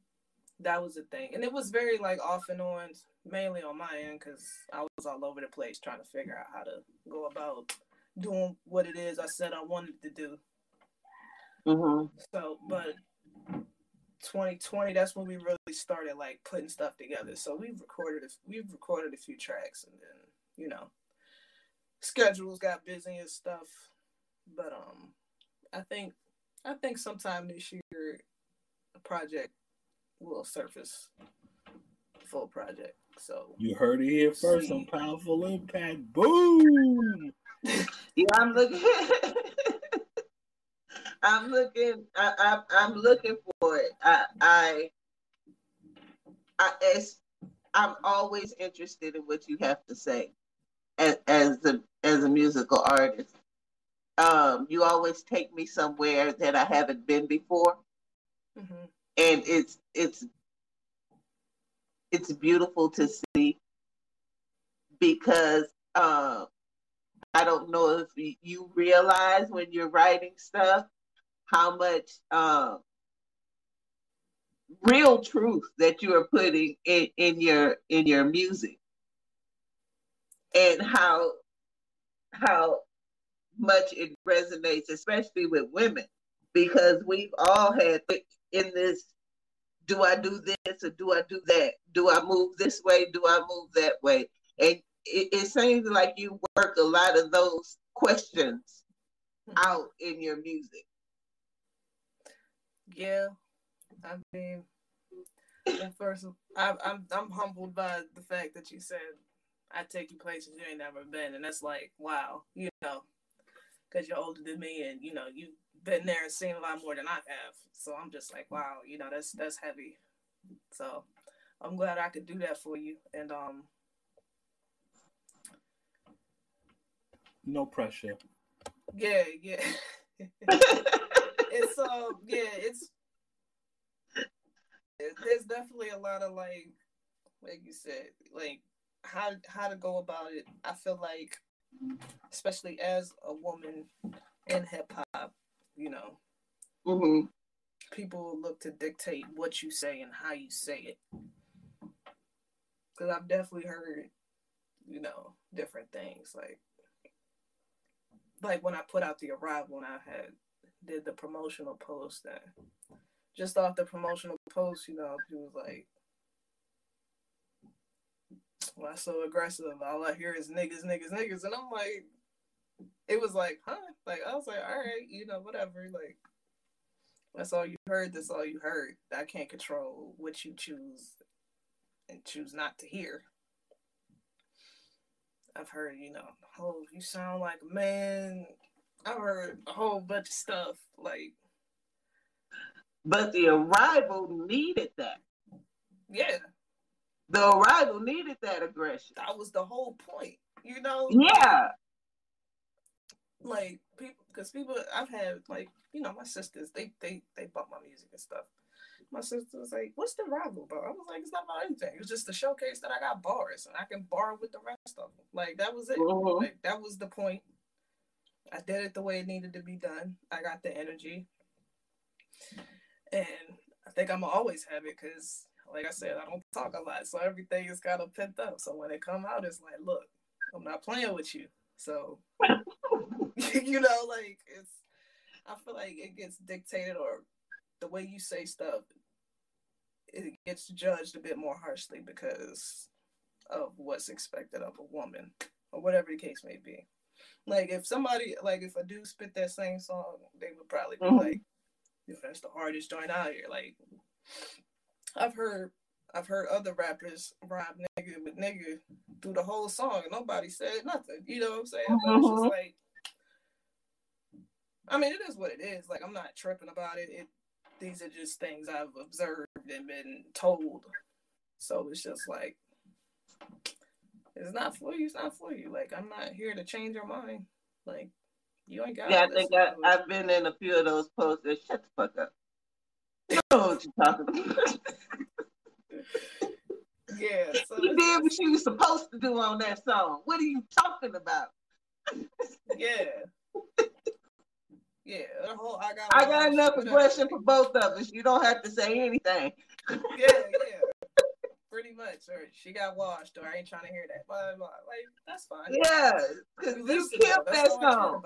that was the thing. And it was very like off and on, mainly on my end, because I was all over the place trying to figure out how to go about doing what it is I said I wanted to do. Mm-hmm. So, but 2020, that's when we really started like putting stuff together. So we've recorded, a, we've recorded a few tracks, and then you know, schedules got busy and stuff. But um, I think I think sometime this year, a project will surface full project. So you heard it here first on Powaful Impak. Boom. yeah, I'm looking. I'm looking. I, I, am looking for it. I, I, I, as I'm always interested in what you have to say, as as a as a musical artist. Um, you always take me somewhere that I haven't been before. Mm-hmm and it's it's it's beautiful to see because uh, I don't know if you realize when you're writing stuff how much uh, real truth that you are putting in, in your in your music. And how how much it resonates especially with women because we've all had in this do I do this or do I do that? Do I move this way? Do I move that way? And it, it seems like you work a lot of those questions hmm. out in your music. Yeah, I mean, first, I, I'm I'm humbled by the fact that you said I take you places you ain't never been, and that's like wow, you know, because you're older than me, and you know you been there and seen a lot more than I have. So I'm just like, wow, you know, that's that's heavy. So I'm glad I could do that for you. And um no pressure. Yeah, yeah. it's um yeah, it's there's definitely a lot of like like you said, like how how to go about it. I feel like especially as a woman in hip hop, you know. Mm-hmm. People look to dictate what you say and how you say it. Cause I've definitely heard, you know, different things. Like like when I put out the arrival and I had did the promotional post and just off the promotional post, you know, he was like, "Why so aggressive? All I hear is niggas, niggas, niggas," and I'm like, it was like, huh? Like I was like, all right, you know, whatever. Like that's all you heard. That's all you heard. I can't control what you choose and choose not to hear. I've heard, you know, oh, you sound like a man. I've heard a whole bunch of stuff like. But the arrival needed that. Yeah. The arrival needed that aggression. That was the whole point, you know? Yeah. Like people, because people, I've had like, you know, my sisters, they they they bought my music and stuff. My sister was like, "What's the arrival about?" I was like, "It's not about anything. It's just to showcase that I got bars and I can bar with the rest of them. Like that was it. Mm-hmm. Like that was the point. I did it the way it needed to be done. I got the energy, and I think I'm gonna always have it because, like I said, I don't talk a lot, so everything is kind of pent up. So when it come out, it's like, look, I'm not playing with you. So you know, like it's. I feel like it gets dictated or the way you say stuff it gets judged a bit more harshly because of what's expected of a woman or whatever the case may be. Like if somebody like if a dude spit that same song, they would probably be mm-hmm. like, that's the hardest joint out here. Like I've heard I've heard other rappers rhyme nigga with nigga through the whole song and nobody said nothing. You know what I'm saying? Mm-hmm. But it's just mm-hmm. like I mean it is what it is. Like I'm not tripping about it. It these are just things I've observed and been told. So it's just like it's not for you. It's not for you. Like I'm not here to change your mind. Like you ain't got. Yeah, I think I, I've been in a few of those posts. That shut the fuck up. You know what you're talking about. yeah. So you did what you were supposed to do on that song. What are you talking about? yeah. Yeah, whole, I got. I got enough aggression for both of us. You don't have to say anything. yeah, yeah. Pretty much. Or she got washed, or I ain't trying to hear that. Blah, blah. Like that's fine. Yeah, because you, you killed that song.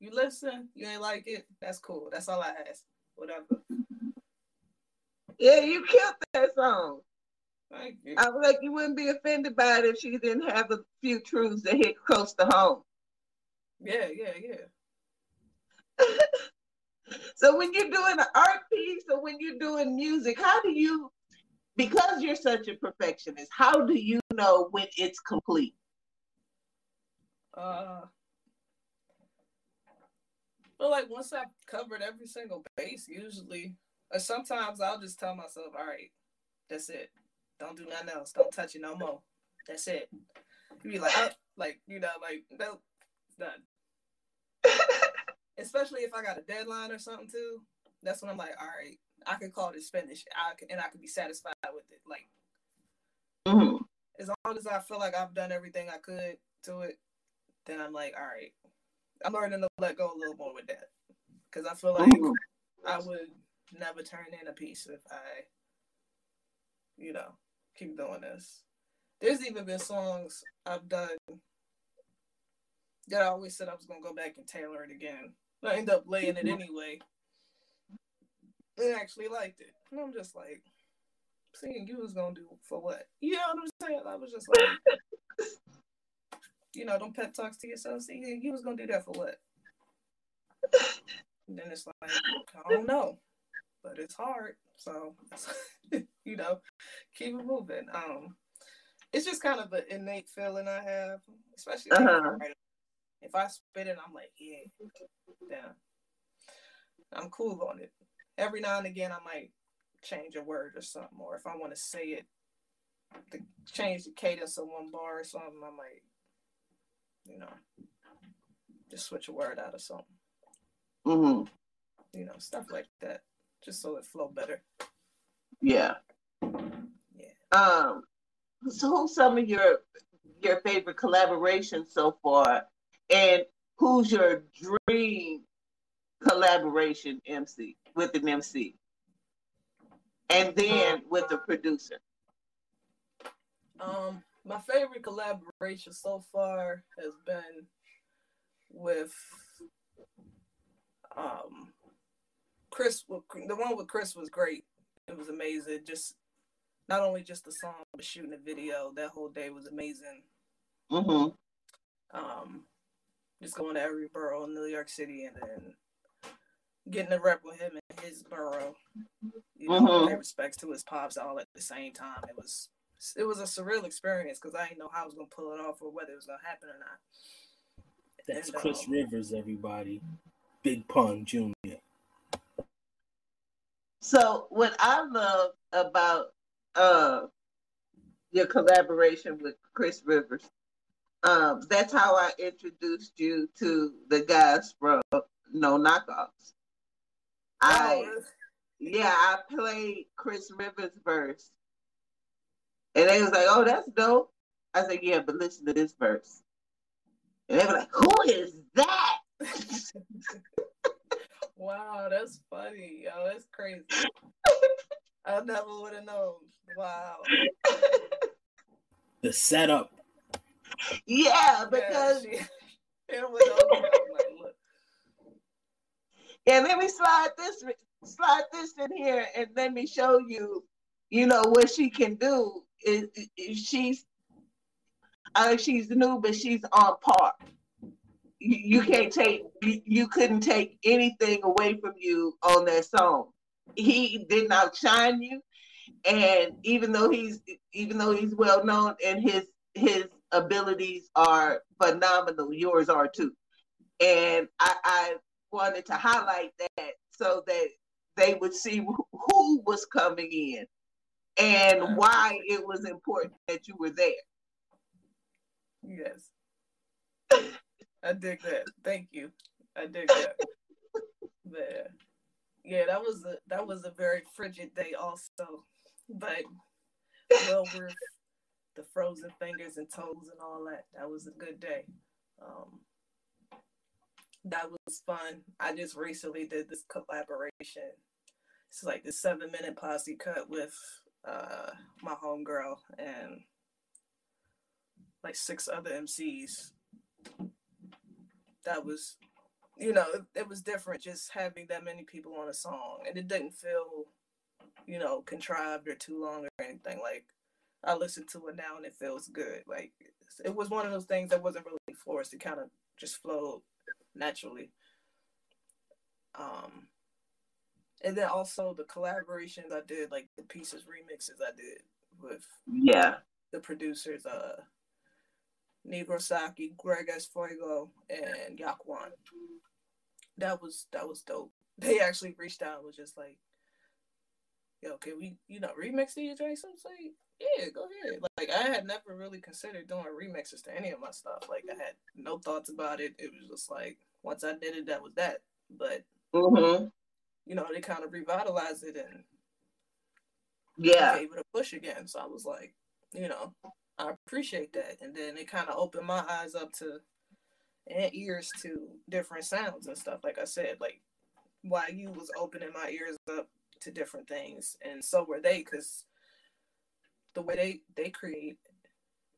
You listen. You ain't like it. That's cool. That's all I ask. Whatever. Yeah, you killed that song. Thank you. I was like, you wouldn't be offended by it if she didn't have a few truths that hit close to home. Yeah, yeah, yeah. so when you're doing an art piece or when you're doing music, how do you, because you're such a perfectionist, how do you know when it's complete? Uh, well, like once I've covered every single base, usually, or sometimes I'll just tell myself, all right, that's it. Don't do nothing else. Don't touch it no more. That's it. You be like, oh, like you know, like no, done especially if I got a deadline or something too. That's when I'm like, all right, I can call this finished. I can, and I can be satisfied with it. Like, mm-hmm. as long as I feel like I've done everything I could to it, then I'm like, all right, I'm learning to let go a little more with that because I feel like mm-hmm. I would never turn in a piece if I, you know, keep doing this. There's even been songs I've done that I always said I was gonna go back and tailor it again. I end up laying it anyway. And actually liked it. And I'm just like, seeing you was gonna do for what? You know what I'm saying? I was just like, you know, don't pep talks to yourself. See, you was gonna do that for what? And then it's like, I don't know, but it's hard. So, you know, keep it moving. Um, it's just kind of an innate feeling I have, especially uh-huh. If I spit it, I'm like, yeah, yeah. I'm cool on it. Every now and again, I might change a word or something, or if I want to say it, to change the cadence of one bar or something, I might, you know, just switch a word out of something. Mm-hmm. You know, stuff like that, just so it flow better. Yeah. Yeah. Um. So, who's some of your your favorite collaborations so far, and who's your dream collaboration MC with an MC, and then with the producer? Um, my favorite collaboration so far has been with um Chris. The one with Chris was great. It was amazing. Just not only just the song, but shooting the video. That whole day was amazing. Mm-hmm. Um, just going to every borough in New York City and then getting to rep with him in his borough. You know, mm-hmm. pay respects to his pops all at the same time. It was it was a surreal experience because I didn't know how I was gonna pull it off or whether it was gonna happen or not. That's and, Chris um, Rivers, everybody. Big Pun Jr. So what I love about uh your collaboration with Chris Rivers, um, that's how I introduced you to the guys from No Knockoffs. I oh, yeah, I played Chris Rivers verse and they was like, oh, that's dope. I said, yeah, but listen to this verse. And they were like, who is that? wow, that's funny. Yo, that's crazy. I never would have known. Wow. The setup. Yeah, because yeah, she, yeah, let me slide this slide this in here and let me show you, you know, what she can do is, she's uh, she's new, but she's on par. You, you can't take you, you couldn't take anything away from you on that song. He did not outshine you, and even though he's even though he's well known and his his abilities are phenomenal, yours are too. And I, I wanted to highlight that so that they would see who was coming in and why it was important that you were there. Yes. I dig that. Thank you. I dig that. there. Yeah, that was a that was a very frigid day also. But well worth the frozen fingers and toes and all that. That was a good day. Um that was fun. I just recently did this collaboration. It's like the seven minute posse cut with uh, my homegirl and like six other MCs. That was, you know, it, it, was different just having that many people on a song, and it didn't feel, you know, contrived or too long or anything. Like I listen to it now and it feels good. Like it was one of those things that wasn't really forced; it kind of just flowed naturally. Um, and then also the collaborations I did, like the pieces remixes I did with yeah the producers, uh, Negro Saki, Greg S. Fuego, and Yakwan. That was that was dope. They actually reached out and was just like, "Yo, can we, you know, remix these joints?" I'm like, "Yeah, go ahead." Like I had never really considered doing remixes to any of my stuff. Like I had no thoughts about it. It was just like once I did it, that was that. But mm-hmm you know, they kind of revitalized it and yeah, gave it a push again. So I was like, you know, I appreciate that. And then it kind of opened my eyes up to and ears to different sounds and stuff. Like I said, like while you was opening my ears up to different things, and so were they, because the way they they create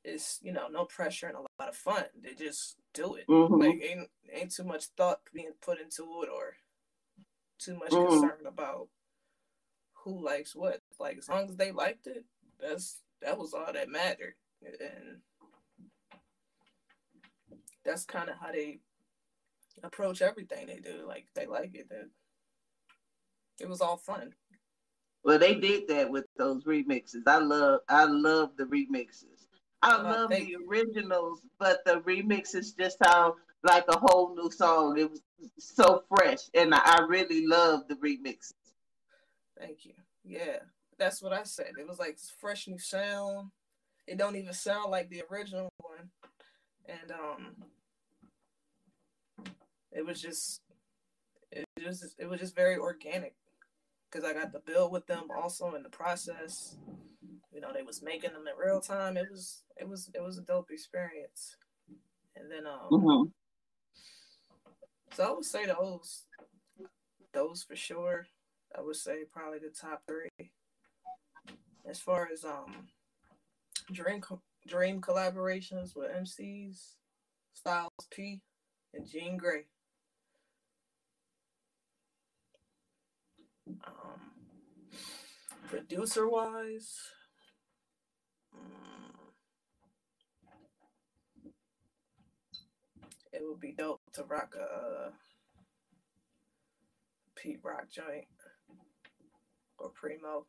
is you know no pressure and a lot of fun. They just do it. Mm-hmm. Like ain't ain't too much thought being put into it or too much mm. concern about who likes what. Like as long as they liked it, that's that was all that mattered. And that's kind of how they approach everything they do. Like they like it. That it was all fun. Well, they did that with those remixes. I love I love the remixes. I uh, love the originals, but the remixes just sound like a whole new song. It was so fresh, and I really love the remixes. Thank you. Yeah, that's what I said. It was like fresh new sound. It don't even sound like the original one, and um, it was just it was it was just very organic because I got to build with them also in the process. You know, they was making them in real time. It was it was it was a dope experience. And then um mm-hmm. so I would say those those for sure. I would say probably the top three. As far as um dream dream collaborations with MCs, Styles P and Jean Grae. Producer wise, um, it would be dope to rock a Pete Rock joint or Primo.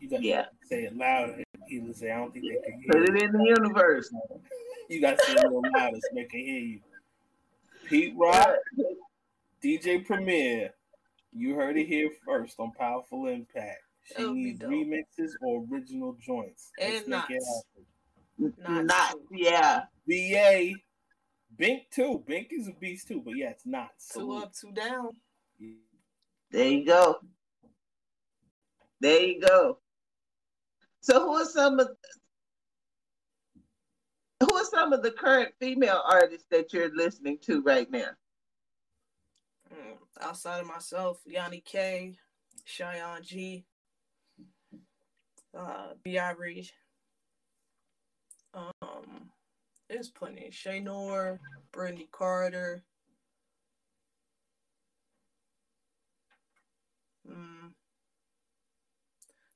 You got yeah. to say it loud. Either say, I don't think they can hear Put it in the universe. You got to say it a little louder so they can hear you. Pete Rock, DJ Premier. You heard it here first on Powaful Impak. She needs remixes or original joints. And not. Not, not yeah. BA. Bink too. Bink is a beast too, but yeah, it's not. Two up, two down. There you go. There you go. So who are some of who are some of the current female artists that you're listening to right now? Mm, outside of myself, Yanni K, Cheyenne G, uh, B.I. Um, there's plenty. Shay Nor, Brittany Carter. Mm,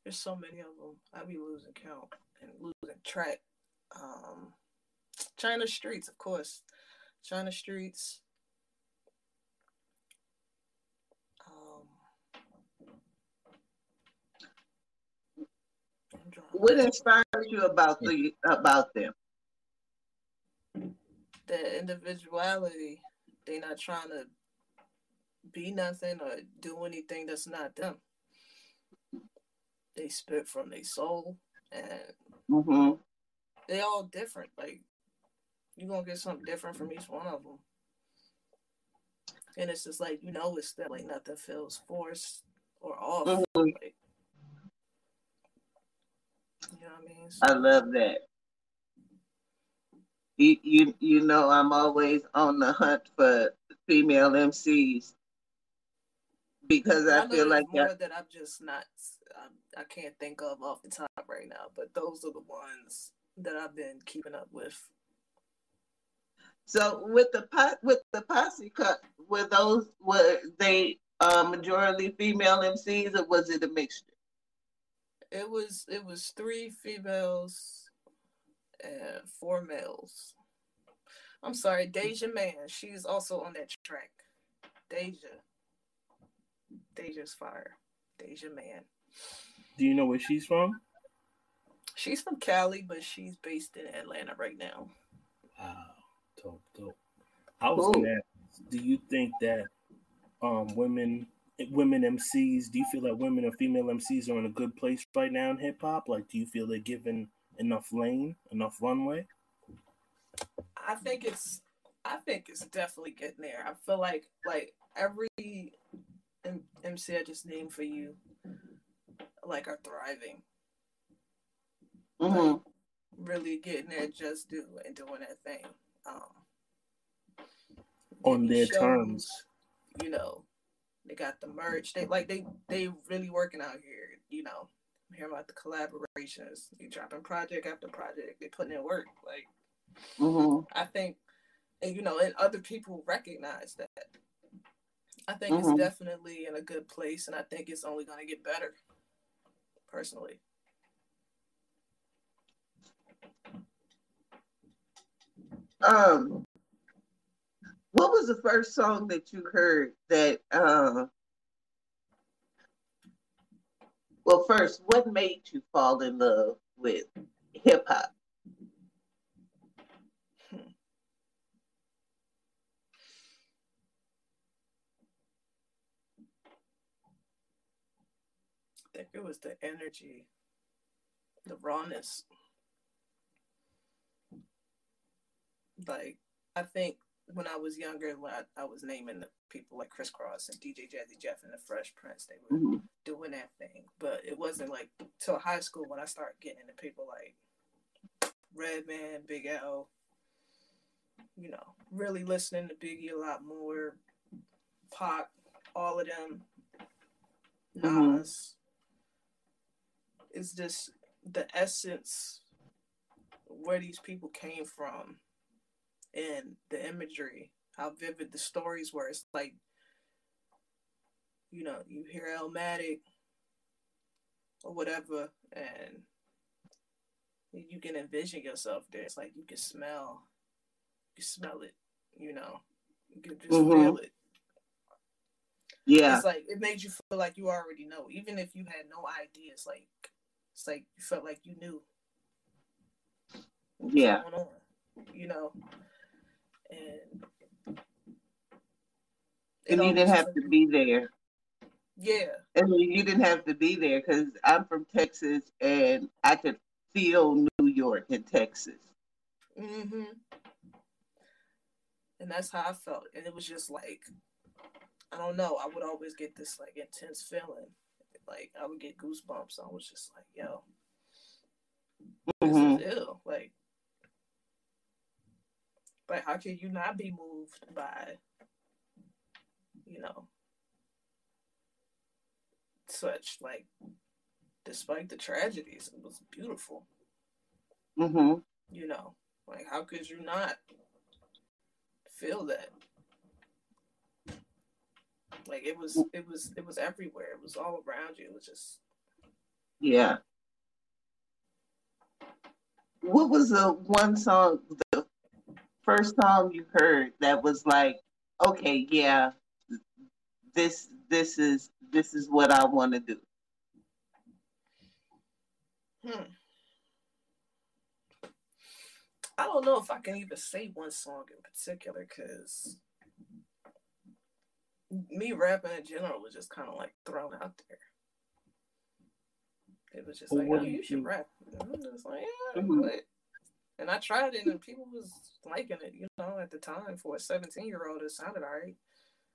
there's so many of them. I be losing count and losing track. Um, China Streets, of course. China Streets. What inspires you about the about them? The individuality. They're not trying to be nothing or do anything that's not them they spit from their soul and mm-hmm. they all different. Like you're gonna get something different from each one of them. And it's just like you know, it's that like nothing feels forced or off. Mm-hmm. Like, you know what I I love that. You, you you know I'm always on the hunt for female MCs because I, I feel like more I, that I'm just not I can't think of off the top right now, but those are the ones that I've been keeping up with. So with the pot with the posse cut, were those were they uh, majority female MCs or was it a mixture? It was it was three females and four males. I'm sorry, Deja Man. She's also on that track. Deja. Deja's fire. Deja Man. Do you know where she's from? She's from Cali, but she's based in Atlanta right now. Wow, dope, dope. I was gonna ask, do you think that um, women women MCs, do you feel that women or female MCs are in a good place right now in hip hop? Like do you feel they're given enough lane, enough runway? I think it's I think it's definitely getting there. I feel like like every MC I just named for you like are thriving. Mm-hmm. Like, really getting their just due and doing that thing. Um, on their shows, terms. You know, they got the merch. They like they they really working out here. You know, I'm hearing about the collaborations. They dropping project after project. They putting in work. Like, mm-hmm. I think, and you know, and other people recognize that. I think mm-hmm. it's definitely in a good place, and I think it's only going to get better personally. Um, what was the first song that you heard that? Uh, well, first, what made you fall in love with hip hop? I think it was the energy, the rawness. Like, I think when I was younger, when I, I, was naming the people like Kris Kross and DJ Jazzy Jeff and the Fresh Prince, they were mm-hmm. doing that thing. But it wasn't like till high school when I started getting into people like Redman, Big L, you know, really listening to Biggie a lot more, Pac, all of them, mm-hmm. Nas. Mm-hmm. It's just the essence where these people came from and the imagery, how vivid the stories were. It's like, you know, you hear Illmatic or whatever, and you can envision yourself there. It's like you can smell, you can smell it, you know, you can just mm-hmm. feel it. Yeah, it's like it made you feel like you already know, even if you had no idea. It's like it's like you felt like you knew. Yeah. On, you know, and and you didn't have to be there. Yeah. And you didn't have to be there because I'm from Texas and I could feel New York in Texas. Mm-hmm. And that's how I felt. And it was just like, I don't know, I would always get this like intense feeling. Like I would get goosebumps. I was just like, yo, this mm-hmm. is ill. Like like, how can you not be moved by, you know, such like, despite the tragedies, it was beautiful. Mm-hmm. You know, like, how could you not feel that? Like it was, it was, it was everywhere. It was all around you. It was just, yeah. What was the one song, the first song you heard that was like, okay, yeah, this this is this is what I want to do? Hmm. I don't know if I can even say one song in particular because me rapping in general was just kind of like thrown out there. It was just well, like, oh, you, you should rap. And I'm just like, yeah, mm-hmm. but and I tried it, and people was liking it. You know, at the time for a 17 year old, it sounded alright.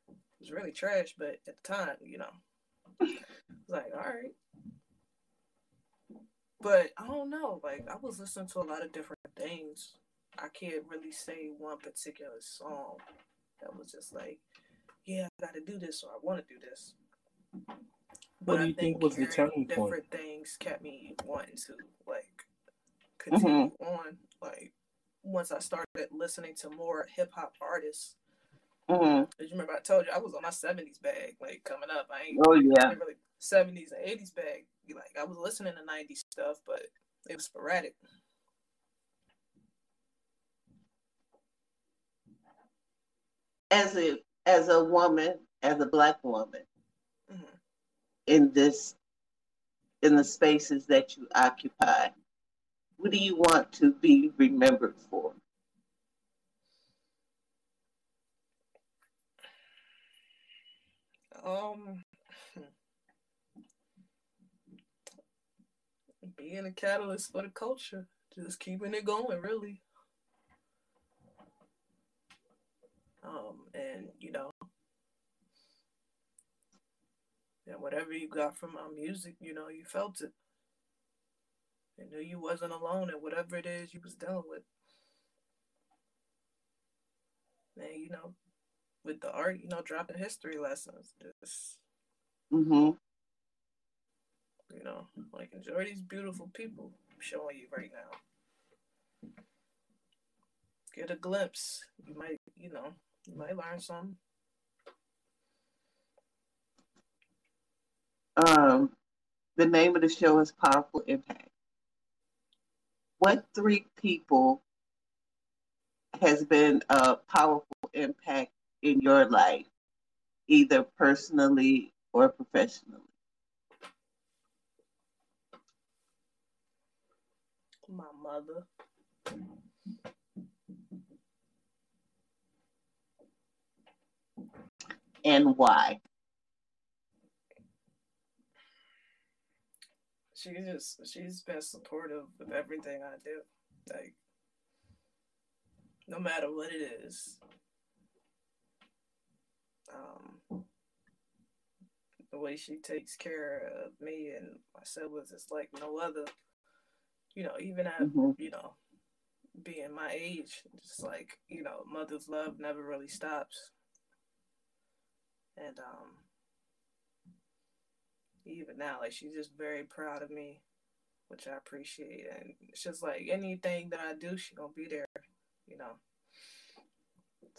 It was really trash, but at the time, you know, it was like all right. But I don't know. Like I was listening to a lot of different things. I can't really say one particular song that was just like, yeah, I got to do this or I want to do this. But what do you think, think was the turning point? Different things kept me wanting to like continue mm-hmm. on like once I started listening to more hip hop artists. Mm-hmm. you remember I told you I was on my seventies bag, like coming up. I ain't oh yeah, really seventies and eighties bag. Like I was listening to nineties stuff, but it was sporadic. As a as a woman, as a black woman, mm-hmm. in this in the spaces that you occupy, what do you want to be remembered for? Um, being a catalyst for the culture, just keeping it going, really. Um, and you know, and whatever you got from my music, you know, you felt it and knew you wasn't alone and whatever it is you was dealing with. And you know, with the art, you know, dropping history lessons, just mm-hmm. you know, like enjoy these beautiful people showing you right now. Get a glimpse. You might, you know, you might learn something. Um, the name of the show is Powaful Impak what three people has been a powerful impact in your life, either personally or professionally? My mother. And why? She's just she's been supportive of everything I do. Like no matter what it is. Um, the way she takes care of me and my siblings is like no other. You know, even at mm-hmm. you know being my age, just like you know, mother's love never really stops. And um, even now, like she's just very proud of me, which I appreciate. And it's just like anything that I do, she gonna be there. You know.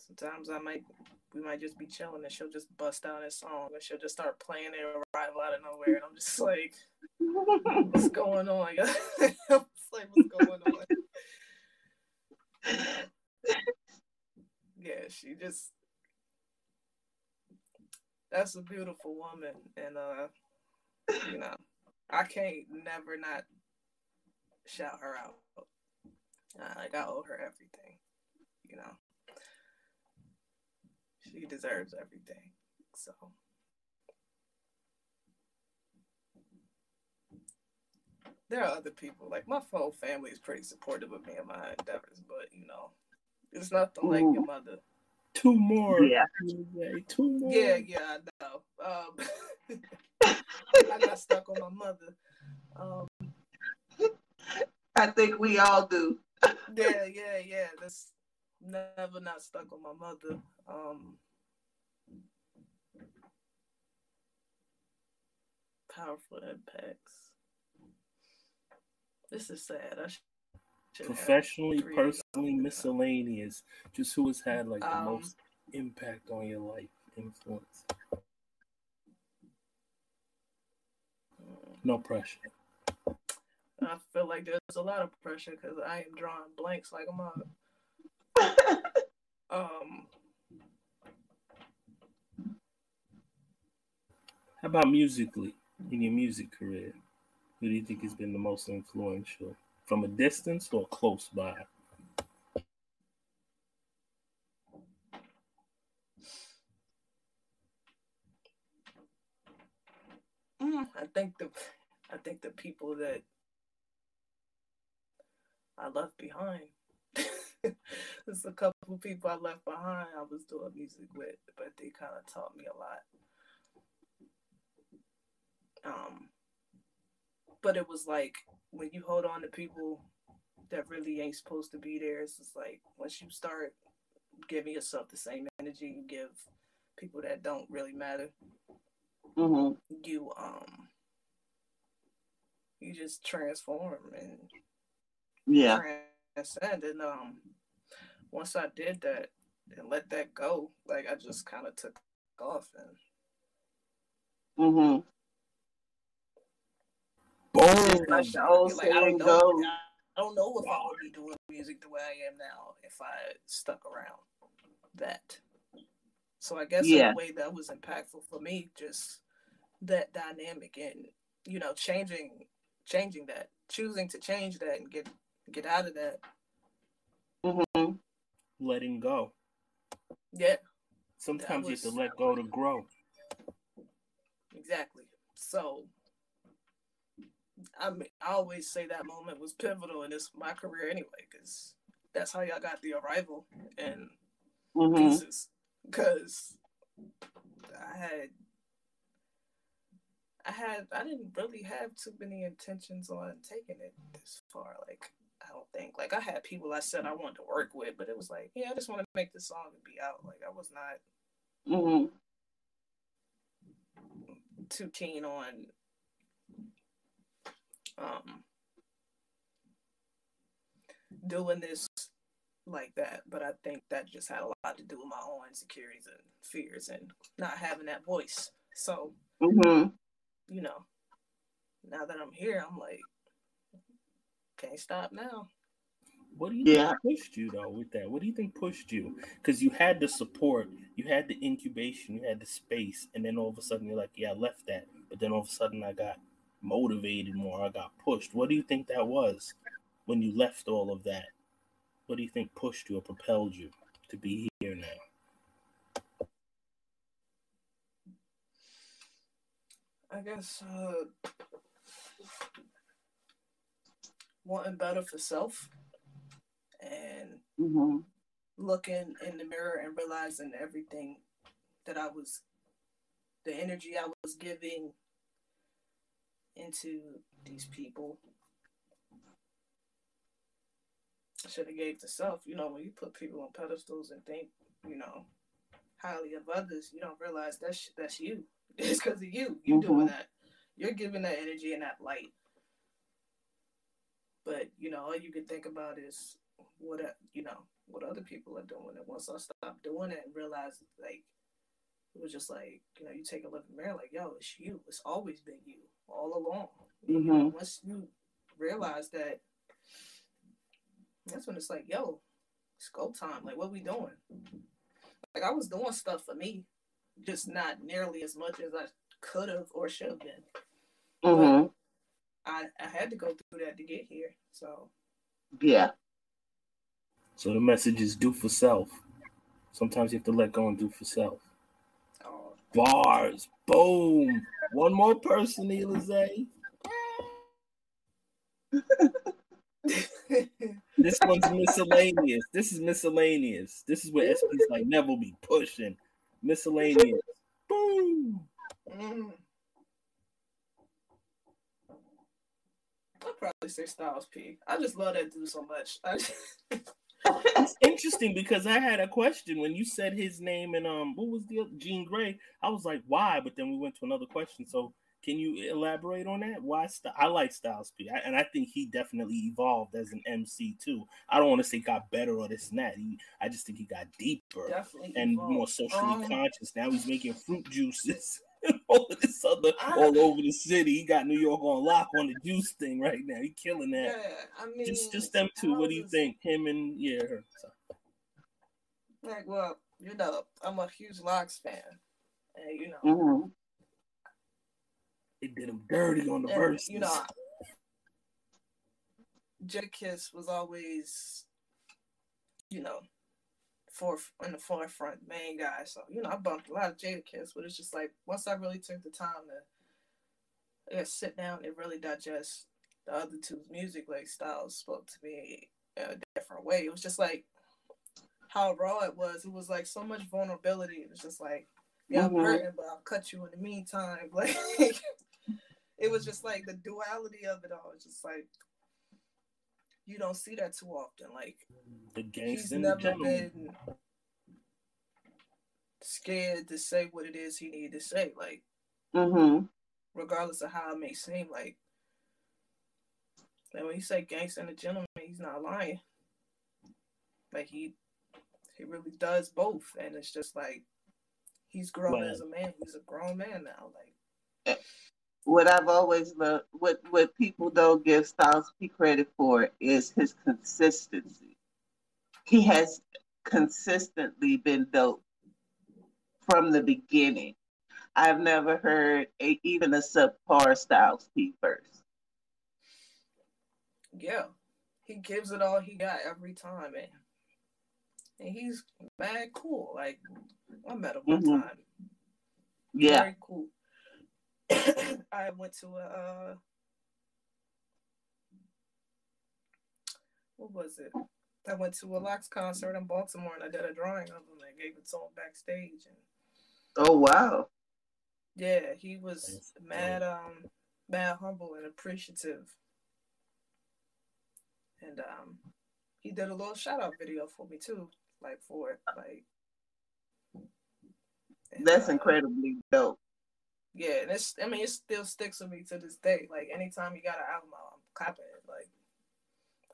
Sometimes I might we might just be chilling and she'll just bust out a song and she'll just start playing it arrival out of nowhere and I'm just like what's going on? it's like what's going on? yeah, she just that's a beautiful woman and uh you know I can't never not shout her out. Uh, like I owe her everything, you know. She deserves everything. So there are other people. Like my whole family is pretty supportive of me and my endeavors, but you know, it's nothing Ooh. like your mother. Two more. Yeah. Two more. Yeah, yeah, I know. Um, I got stuck on my mother. Um, I think we all do. yeah, yeah, yeah. That's never not stuck on my mother. Um, powerful impacts. This is sad. I Professionally, personally, miscellaneous. Just who has had like the um, most impact on your life, influence. No pressure. I feel like there's a lot of pressure because I am drawing blanks like a mother. um. How about musically? in your music career? Who do you think has been the most influential from a distance or close by? Mm, I think the I think the people that I left behind. There's a couple of people I left behind I was doing music with, but they kind of taught me a lot. Um, but it was like when you hold on to people that really ain't supposed to be there, it's just like once you start giving yourself the same energy you give people that don't really matter, mm-hmm. you um you just transform and yeah transcend. And um, once I did that and let that go, like I just kind of took off and. Mm-hmm. Boom. Like, I don't know. I don't know if I would be doing music the way I am now if I stuck around that. So I guess yeah. in a way that was impactful for me, just that dynamic and you know changing, changing that, choosing to change that and get get out of that. Mm-hmm. Letting go. Yeah. Sometimes was, you have to let go to grow. Exactly. So I mean, I always say that moment was pivotal in this my career anyway, because that's how y'all got the arrival and mm-hmm. pieces. Because I had, I had, I didn't really have too many intentions on taking it this far. Like, I don't think. Like, I had people I said I wanted to work with, but it was like, yeah, I just want to make this song and be out. Like, I was not mm-hmm. too keen on um, doing this like that. But I think that just had a lot to do with my own insecurities and fears and not having that voice. So, mm-hmm. You know, now that I'm here, I'm like, can't stop now. What do you yeah. think pushed you though with that? What do you think pushed you? Because you had the support, you had the incubation, you had the space, and then all of a sudden you're like, yeah, I left that, but then all of a sudden I got motivated more. I got pushed. What do you think that was when you left all of that? What do you think pushed you or propelled you to be here now? I guess uh, wanting better for self and mm-hmm. looking in the mirror and realizing everything that I was, the energy I was giving into these people. Should have gave to self. You know, when you put people on pedestals and think, you know, highly of others, you don't realize that's that's you. It's because of you. You mm-hmm. doing that. You're giving that energy and that light. But you know, all you can think about is what you know what other people are doing. And once I stopped doing it and realized, like, it was just like you know, you take a look in the mirror, like, yo, it's you. It's always been you all along. Mm-hmm. You know, once you realize that, that's when it's like, yo, it's go time. Like, what we doing? Like, I was doing stuff for me, just not nearly as much as I could have or should have been. Mm-hmm. I, I had to go through that to get here. So yeah. So the message is do for self. Sometimes you have to let go and do for self. Oh. Bars. Boom. One more person, Elize. this one's miscellaneous. This is miscellaneous. This is where SP's like never be pushing. Miscellaneous. Boom. Mm. I'd probably say Styles P. I just love that dude so much. it's interesting because I had a question when you said his name and um what was the other Jean Grae? I was like, why? But then we went to another question. So can you elaborate on that? Why st- I like Styles P, I, and I think he definitely evolved as an MC too. I don't want to say got better or this and that. He, I just think he got deeper definitely and evolved. more socially um, conscious. Now he's making fruit juices. all of this other all over the city. He got New York on lock on the juice thing right now. He killing that. Yeah, I mean, just just them two. What do you think? Him and yeah, her. So. Like, well, you know, I'm a huge LOX fan, and you know, mm-hmm. They did him dirty on the verse. You know, Jadakiss was always, you know, forth in the forefront main guy. So you know, I bumped a lot of Jadakiss, but it's just like once I really took the time to I guess, sit down and really digest the other two's music, like Styles spoke to me in a different way. It was just like how raw it was. It was like so much vulnerability. It was just like, yeah, mm-hmm. I'm hurting, but I'll cut you in the meantime. Like it was just like the duality of it all. It's just like you don't see that too often. Like the he's never been scared to say what it is he needed to say. Like, mm-hmm. regardless of how it may seem, like, like when he say gangster and a gentleman, he's not lying. Like he, he really does both, and it's just like he's grown as a man. He's a grown man now. Like what I've always loved, what what people don't give Styles P credit for is his consistency. He has consistently been dope from the beginning. I've never heard a, even a subpar Styles P verse. Yeah, he gives it all he got every time, man. And he's mad cool. Like I met him one mm-hmm. time. Yeah, very cool. I went to a uh, what was it? I went to a LOX concert in Baltimore and I did a drawing of him and gave it to him backstage. And oh wow! Yeah, he was mad, um, mad humble and appreciative. And um, he did a little shout out video for me too, like for it, like. And, That's uh, incredibly dope yeah, and it's I mean it still sticks with me to this day. Like anytime he got an album out, I'm clapping it. Like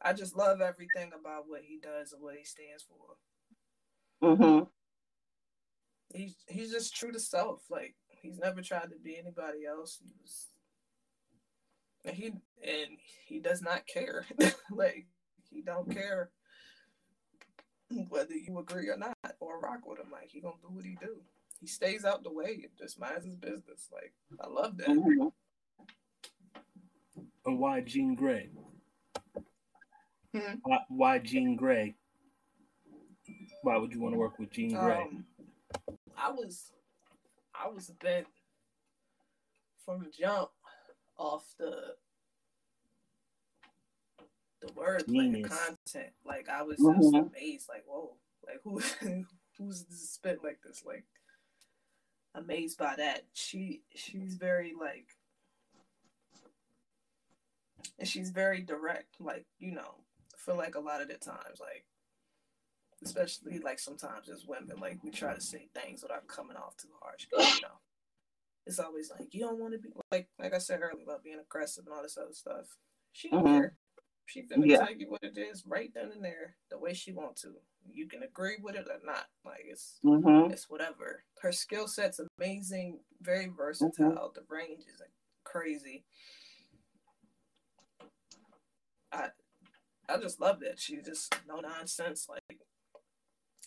I just love everything about what he does and what he stands for. Mm-hmm. He's he's just true to self. Like he's never tried to be anybody else. He was and he and he does not care. like he don't care whether you agree or not or rock with him. Like he gonna do what he do he stays out the way and just minds his business. Like I love that. Mm-hmm. And why Jean Grae? Hmm? Why, why Jean Grae? Why would you want to work with Jean Grae? Um, I was, I was bent from the jump off the the wordplay, the content. Like I was just mm-hmm. amazed. Like whoa, Like who who's spit like this? Like amazed by that. She she's very like and she's very direct. Like, you know, feel like a lot of the times, like especially like sometimes as women, like we try to say things without coming off too harsh. You know, it's always like you don't want to be like like I said earlier about being aggressive and all this other stuff. She don't mm-hmm. care. She finna yeah. tell you what it is right then and there, the way she want to. You can agree with it or not. Like it's mm-hmm. it's whatever. Her skill set's amazing, very versatile. Mm-hmm. The range is crazy. I I just love that. She just no nonsense. Like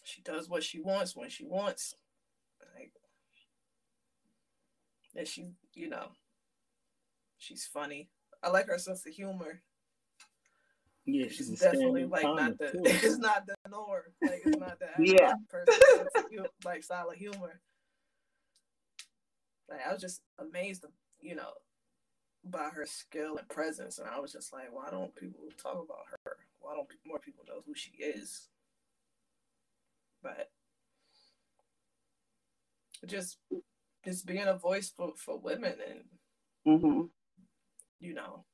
she does what she wants when she wants. Like and she, you know, she's funny. I like her sense of humor. Yeah, she's definitely like not the. Too. It's not the norm. Like it's not the yeah person like style of humor. Like I was just amazed, you know, by her skill and presence, and I was just like, why don't people talk about her? Why don't more people know who she is? But just just being a voice for for women and mm-hmm. you know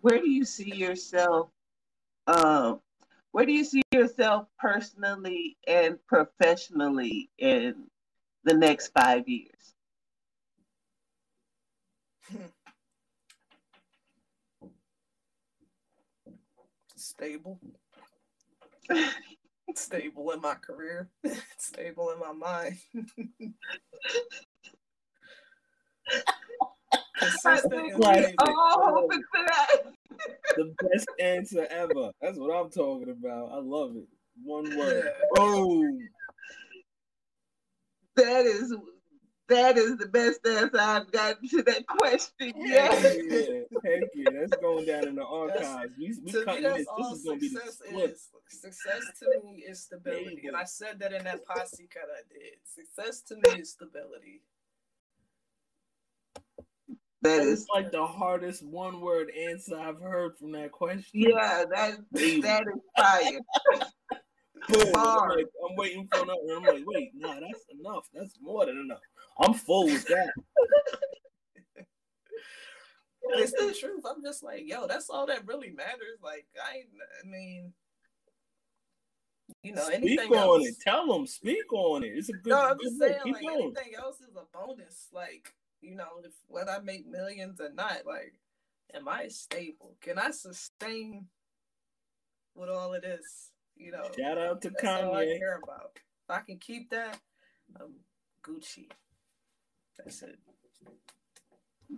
where do you see yourself um, where do you see yourself personally and professionally in the next five years? Stable. Stable in my career. Stable in my mind like, oh, the best answer ever. That's what I'm talking about. I love it. One word. Oh. That is that is the best answer I've gotten to that question. Yeah. yeah. Thank you. That's going down in the archives. we, we cutting this. This is going to be the. Is. Success to me is stability. And I said that in that posse cut I did. Success to me is stability. That is like the hardest one word answer I've heard from that question. Yeah, that that is fire. Boom. I'm, like, I'm waiting for another. I'm like, wait, nah, that's enough. That's more than enough. I'm full with that. it's the truth. I'm just like, yo, that's all that really matters. Like, I, I mean, you know, speak anything on else, it. Tell them, speak on it. It's a good. No, I'm just saying, like, anything else is a bonus. Like, you know, if whether I make millions or not, like, am I stable? Can I sustain with all of this? You know, shout out to that's Kanye. All I care about. If I can keep that, I'm Gucci. That's it.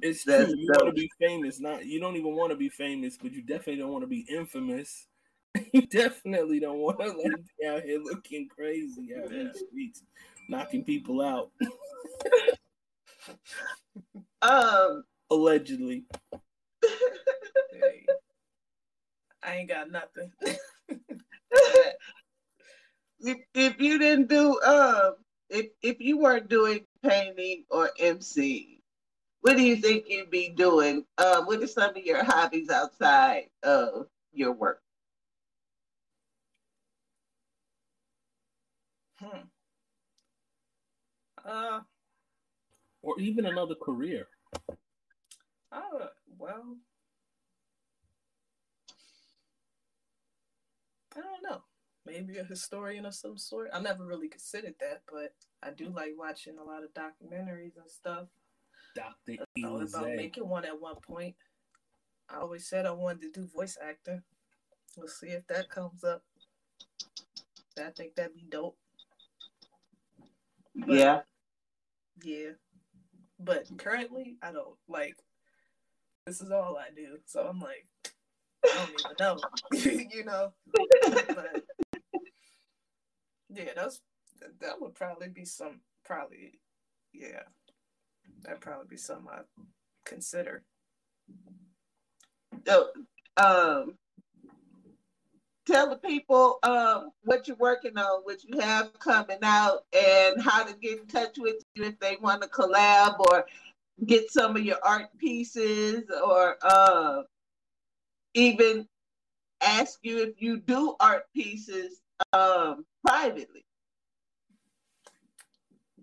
It's true. You want to be famous, not you don't even want to be famous, but you definitely don't want to be infamous. you definitely don't want to like be out here looking crazy out yeah. in the streets, knocking people out. um, allegedly. Hey, I ain't got nothing. if, if you didn't do um if if you weren't doing painting or MC, what do you think you'd be doing? Uh, what are some of your hobbies outside of your work? Hmm. Uh, or even another career? Oh, well, I don't know. Maybe a historian of some sort. I never really considered that, but I do like watching a lot of documentaries and stuff. Dr. I thought about making one at one point. I always said I wanted to do voice acting. We'll see if that comes up. I think that'd be dope. But, yeah. Yeah. But currently, I don't like. This is all I do, so I'm like, I don't even know, you know. But yeah, that's that would probably be some probably, yeah, that'd probably be something I consider. So, um, tell the people um, what you're working on, what you have coming out, and how to get in touch with you if they want to collab or get some of your art pieces or uh, even ask you if you do art pieces um, privately.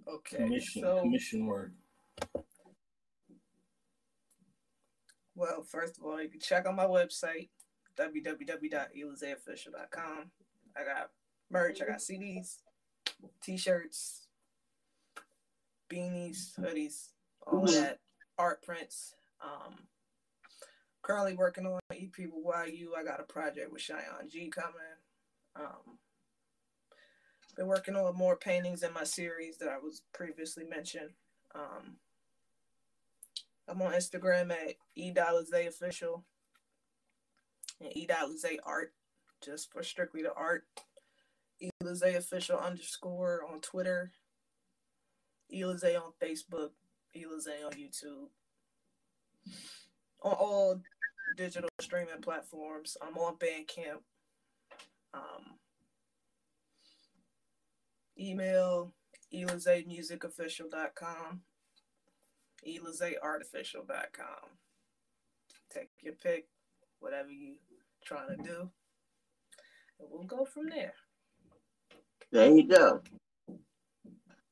Okay. Commission, so, commission work. Well, first of all, you can check on my website, www.elizeofficial.com. I got merch, I got CDs, t-shirts, beanies, hoodies, all mm-hmm. that, art prints. Um, currently working on EP with YU. I got a project with Cheyenne G coming. Um, been working on more paintings in my series that I was previously mentioned. Um, I'm on Instagram at e official and art, just for strictly the art. Elize official underscore on Twitter. Elize on Facebook. Elize on YouTube. On all digital streaming platforms. I'm on Bandcamp. Um, email elizemusicofficial.com, elizeartificial.com. Take your pick, whatever you trying to do, and we'll go from there. There you go.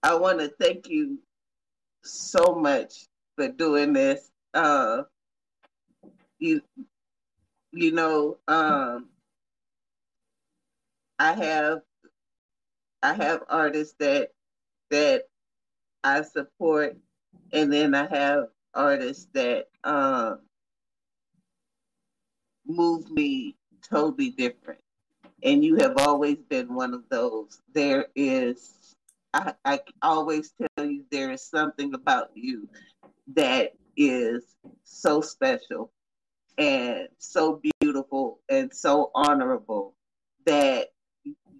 I want to thank you so much for doing this. Uh, you, you know, um, I have I have artists that that I support, and then I have artists that um, move me totally different. And you have always been one of those. There is, I, I always tell you, there is something about you that is so special and so beautiful and so honorable that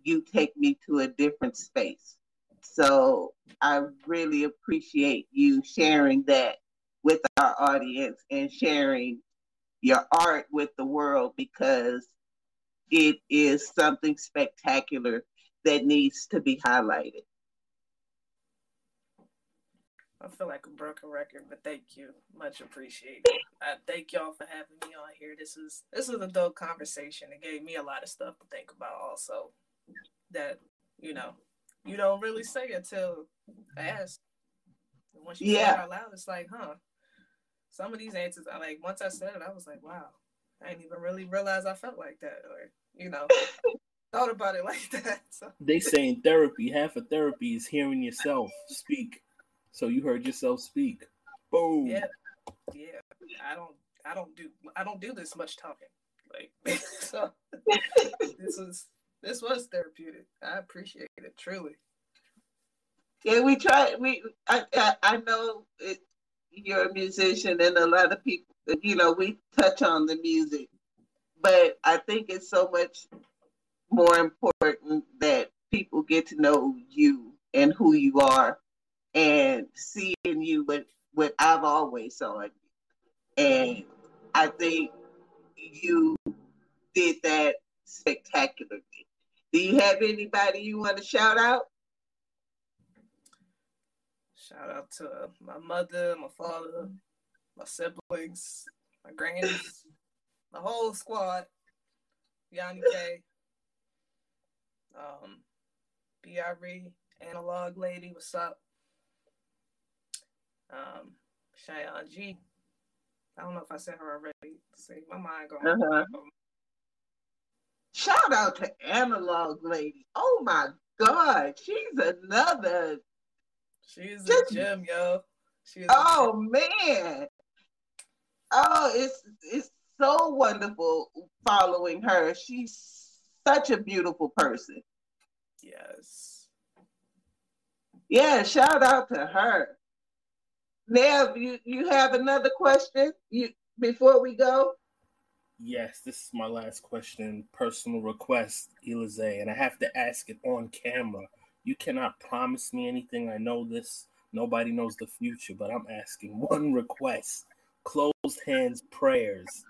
you take me to a different space. So I really appreciate you sharing that with our audience and sharing your art with the world because it is something spectacular that needs to be highlighted. I feel like a broken record, but thank you, much appreciated. I thank y'all for having me on here. This is this is a dope conversation. It gave me a lot of stuff to think about, also that you know you don't really say until asked. once you yeah. say it out loud, it's like, huh. Some of these answers, I like. Once I said it, I was like, wow. I didn't even really realize I felt like that, or you know, thought about it like that. So. They say in therapy, half of therapy is hearing yourself speak. So you heard yourself speak. Boom. Yeah, yeah. I don't. I don't do. I don't do this much talking. Like so. this was this was therapeutic. I appreciate it truly. Yeah, we try. We I I, I know it, you're a musician, and a lot of people, you know, we touch on the music, but I think it's so much more important that people get to know you and who you are, and seeing you what what I've always saw you, and I think you did that spectacularly. Do you have anybody you want to shout out? Shout out to my mother, my father, my siblings, my grannies, my whole squad. Yanni K, um, BRE, Analog Lady, what's up? Um, Cheyenne G. I don't know if I said her already. See, my mind going. Uh-huh. Shout out to Analog Lady. Oh my God, she's another. She's just, a gem, yo. She's oh man. Oh, it's it's so wonderful following her. She's such a beautiful person. Yes. Yeah, shout out to her. Nev, you, you have another question you before we go? Yes, this is my last question. Personal request, Elize, and I have to ask it on camera. You cannot promise me anything. I know this. Nobody knows the future, but I'm asking one request closed hands prayers.